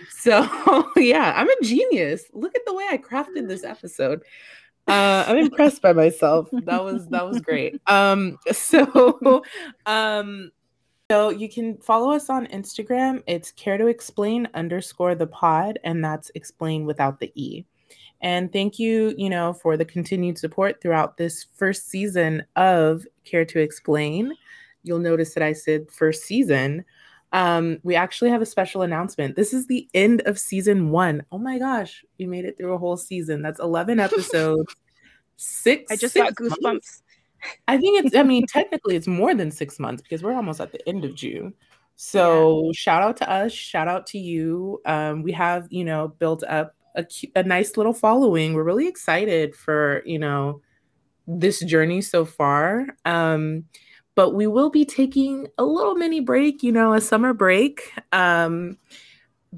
A: so yeah, I'm a genius. Look at the way I crafted this episode uh, I'm impressed by myself. That was that was great. Um, so um, so you can follow us on Instagram. It's care to explain underscore the pod, and that's explain without the e. And thank you, you know, for the continued support throughout this first season of Care to Explain. You'll notice that I said first season. Um, we actually have a special announcement. This is the end of season one. Oh my gosh, we made it through a whole season. That's 11 episodes. six.
C: I just
A: six
C: got goosebumps.
A: Months? I think it's, I mean, technically it's more than six months because we're almost at the end of June. So yeah. shout out to us, shout out to you. Um, we have, you know, built up a, a nice little following. We're really excited for, you know, this journey so far. Um, but we will be taking a little mini break, you know, a summer break. Um,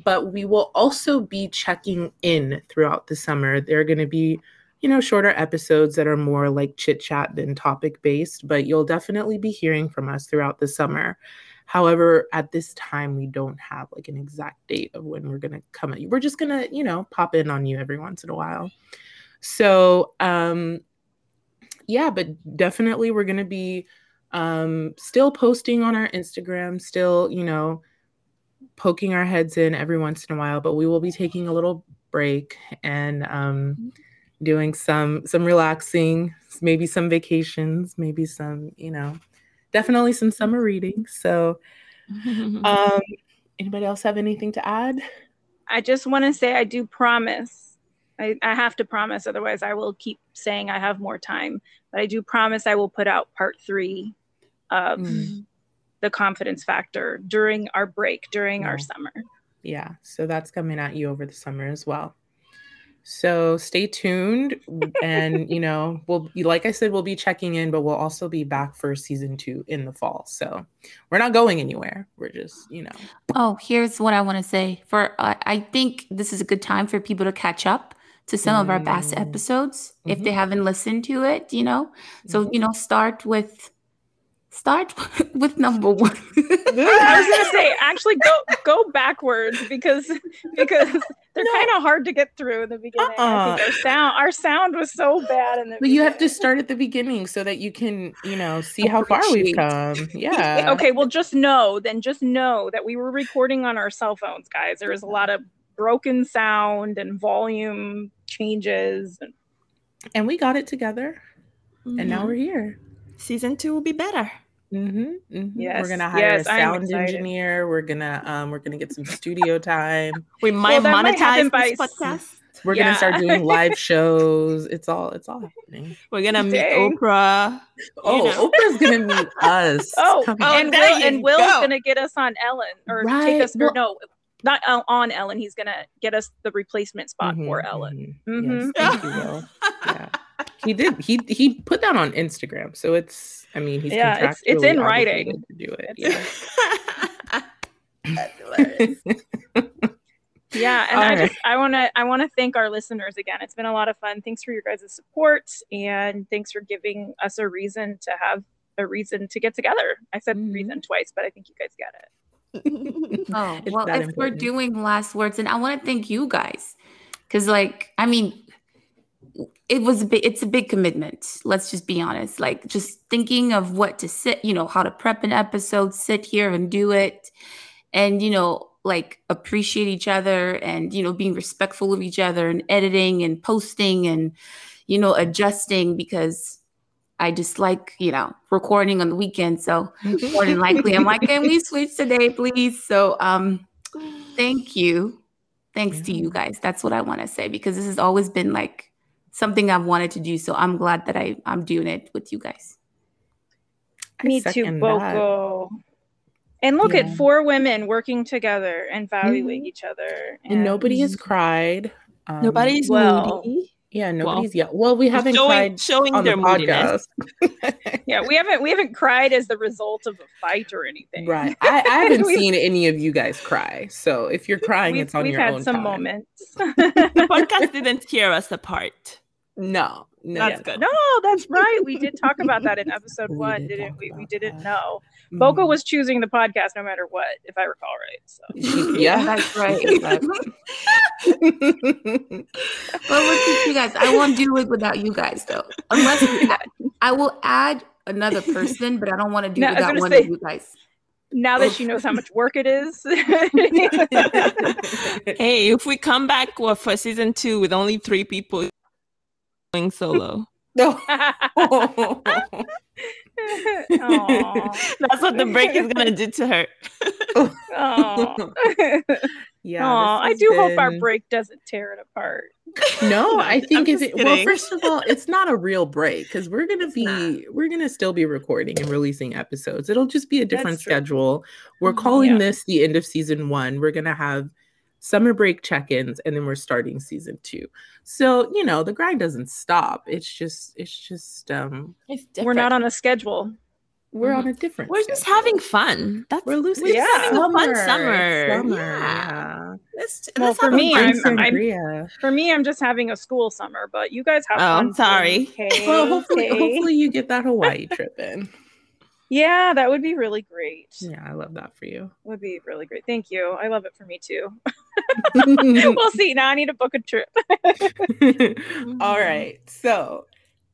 A: but we will also be checking in throughout the summer. There are going to be, you know, shorter episodes that are more like chit chat than topic based, but you'll definitely be hearing from us throughout the summer. However, at this time, we don't have like an exact date of when we're going to come at you. We're just going to, you know, pop in on you every once in a while. So, um, yeah, but definitely we're going to be um, still posting on our Instagram, still, you know, poking our heads in every once in a while, but we will be taking a little break and um, doing some some relaxing, maybe some vacations, maybe some, you know, definitely some summer reading. So, um, anybody else have anything to add?
C: I just want to say I do promise. I, I have to promise, otherwise I will keep saying I have more time. But I do promise I will put out part three of mm. the confidence factor during our break, during yeah. our summer.
A: Yeah. So that's coming at you over the summer as well. So stay tuned. and, you know, we'll, like I said, we'll be checking in, but we'll also be back for season two in the fall. So we're not going anywhere. We're just, you know.
B: Oh, here's what I want to say. For uh, I think this is a good time for people to catch up to some mm. of our past mm. episodes mm-hmm. if they mm-hmm. haven't listened to it, you know. So, mm-hmm. you know, start with Start with number one.
C: I was gonna say actually go go backwards because because they're no. kind of hard to get through in the beginning. Uh-uh. I think our sound our sound was so bad in the.
A: But
C: beginning.
A: you have to start at the beginning so that you can you know see how far we've come. Yeah.
C: okay. Well, just know then just know that we were recording on our cell phones, guys. There was a lot of broken sound and volume changes, and,
A: and we got it together, mm-hmm. and now we're here.
D: Season two will be better.
A: Mm-hmm, mm-hmm. Yes, we're gonna hire yes, a sound engineer. We're gonna um, we're gonna get some studio time.
D: we might well, monetize might this podcast.
A: We're yeah. gonna start doing live shows. It's all it's all happening.
D: We're gonna meet Oprah.
A: Oh, know. Oprah's gonna meet us.
C: oh, oh and Will, and Will's go. gonna get us on Ellen or right. take us well, no, not on Ellen. He's gonna get us the replacement spot mm-hmm, for Ellen. Mm-hmm. Yes, thank you, Will.
A: Yeah he did. He he put that on Instagram, so it's. I mean, he's
C: yeah, it's, it's in writing
A: to do it. Yeah.
C: yeah, and All I right. just I want to I want to thank our listeners again. It's been a lot of fun. Thanks for your guys' support, and thanks for giving us a reason to have a reason to get together. I said
A: Mhm.
C: reason twice, but I think you guys get it.
B: Oh, well,
A: that
B: if we're doing last words, and I want to thank you guys because, like, I mean, it was a big, it's a big commitment. Let's just be honest. Like, just thinking of what to sit, you know, how to prep an episode, sit here and do it, and, you know, like appreciate each other and, you know, being respectful of each other and editing and posting and, you know, adjusting because I just like, you know, recording on the weekend. So, more than likely i'm like can we switch today please so um thank you thanks to you guys that's what i want to say because this has always been like something i've wanted to do so i'm glad that i i'm doing it with you guys
C: Me too,
A: second that.
C: Boko. And look
A: Yeah.
C: at four women working together and valuing
A: Mhm.
C: each other.
A: And nobody has cried. Um,
D: Nobody's
C: well,
D: moody.
A: Yeah, nobody's yet. Well, we haven't
D: showing
A: cried
D: showing
A: on the
D: their moodiness.
A: podcast.
C: Yeah, we haven't we haven't cried as the result of a fight or anything.
A: Right. I, I haven't seen any of you guys cry. So if you're crying,
C: We've,
A: it's on
C: we've had some
A: time.
C: moments.
D: The podcast didn't tear us apart.
A: No, no.
D: That's
A: yeah.
D: good.
C: No, that's right. We did talk about that in episode
A: We
C: one,
A: did
C: didn't we? We didn't
A: that.
C: know. Boko
A: Mhm.
C: was choosing the podcast no matter what, if I recall right. So
A: yeah.
B: that's right but look at you guys i won't do it without you guys though unless i will add another person but i don't want to do
C: No, I
B: it
C: was
B: without one
C: say-
B: of you guys
C: now that she knows how much work it is.
D: Hey, if we come back well, for season two with only three people going solo,
A: no.
D: That's what the break is gonna do to her.
A: Yeah.
C: Aw,
A: this
C: I
A: has
C: do hope our break doesn't tear it apart.
A: No, I
D: I'm
A: think it's well. First of all, it's not a real break because we're gonna be
D: not.
A: we're gonna still be recording and releasing episodes. It'll just be a different schedule. We're
B: Mhm.
A: calling
C: Yeah.
A: this the end of season one. We're gonna have summer break check-ins and then we're starting season two. So you know the grind doesn't stop. It's just it's just um
D: It's
C: We're not on a schedule.
A: we're on a different.
D: We're just having fun. That's
A: We're losing.
C: We're just
D: having a fun summer.
A: Summer.
D: Yeah.
A: Yeah.
D: Let's,
C: Well,
D: let's
C: for me, I'm-
D: summer.
C: I'm-
A: Sangria.
C: For me, I'm just having a school summer, but you guys have
D: Oh,
C: fun.
D: I'm sorry.
C: too, Okay.
A: Well, hopefully,
C: okay.
A: hopefully you get that Hawaii trip in.
C: Yeah, that would be really great.
A: Yeah, I love that for you.
C: Would be really great. Thank you. I love it for me too. we'll see. Now I need to book a trip.
A: All mm-hmm. right. So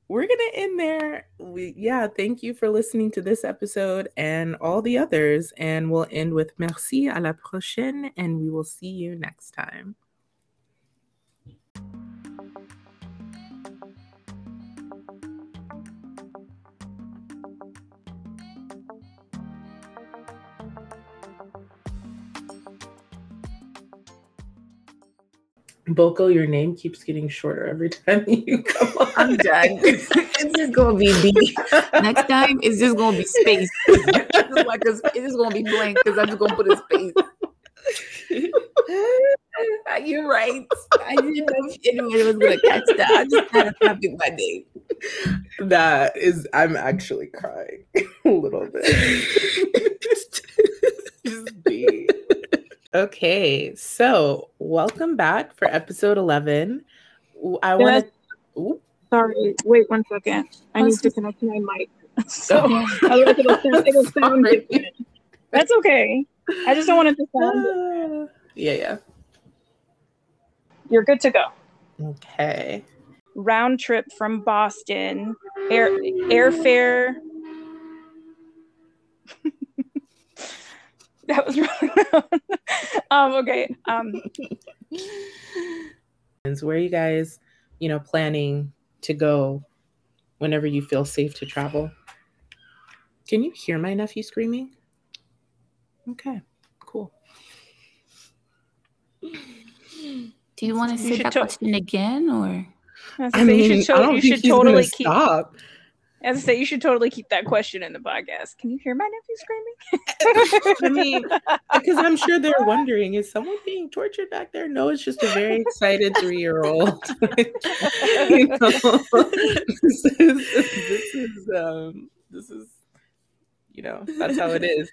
A: we're gonna end there. We yeah, thank you for listening to this episode and all the others. And we'll end with merci à la prochaine, and we will see you next time. Boko, your name keeps getting shorter every time you come on.
B: i'm done it's just gonna be b next time it's just gonna be space it's like a, it's just gonna be blank because i'm just gonna put a space You're right. I didn't know if anybody was gonna catch that. I just had to type in my name.
A: That is, I'm actually crying a little bit. Just be. Okay, so welcome back for episode 11. I want to.
C: Sorry. Wait one second. I
B: need to
C: connect my mic. So otherwise it'll sound, it'll sound different. That's okay. I just don't want it to sound. Ah.
A: yeah, yeah.
C: You're good to go.
A: Okay.
C: Round trip from Boston. Air airfare. that was wrong. um. Okay. Um.
A: And Where are you guys, you know, planning to go whenever you feel safe to travel? Can you hear my nephew screaming? Okay, cool.
B: Do you want to
C: You
B: say that
C: to-
B: question again, or
C: I,
A: I mean,
C: you should,
A: I
C: to-
A: don't
C: you
A: think
C: should
A: he's gonna
C: totally keep.
A: stop.
C: As I say, you should totally keep that question in the podcast. Can you hear my nephew screaming?
A: I mean, because I'm sure they're wondering, is someone being tortured back there? No, it's just a very excited three-year-old. you know, this is this is um this is you know that's how it is.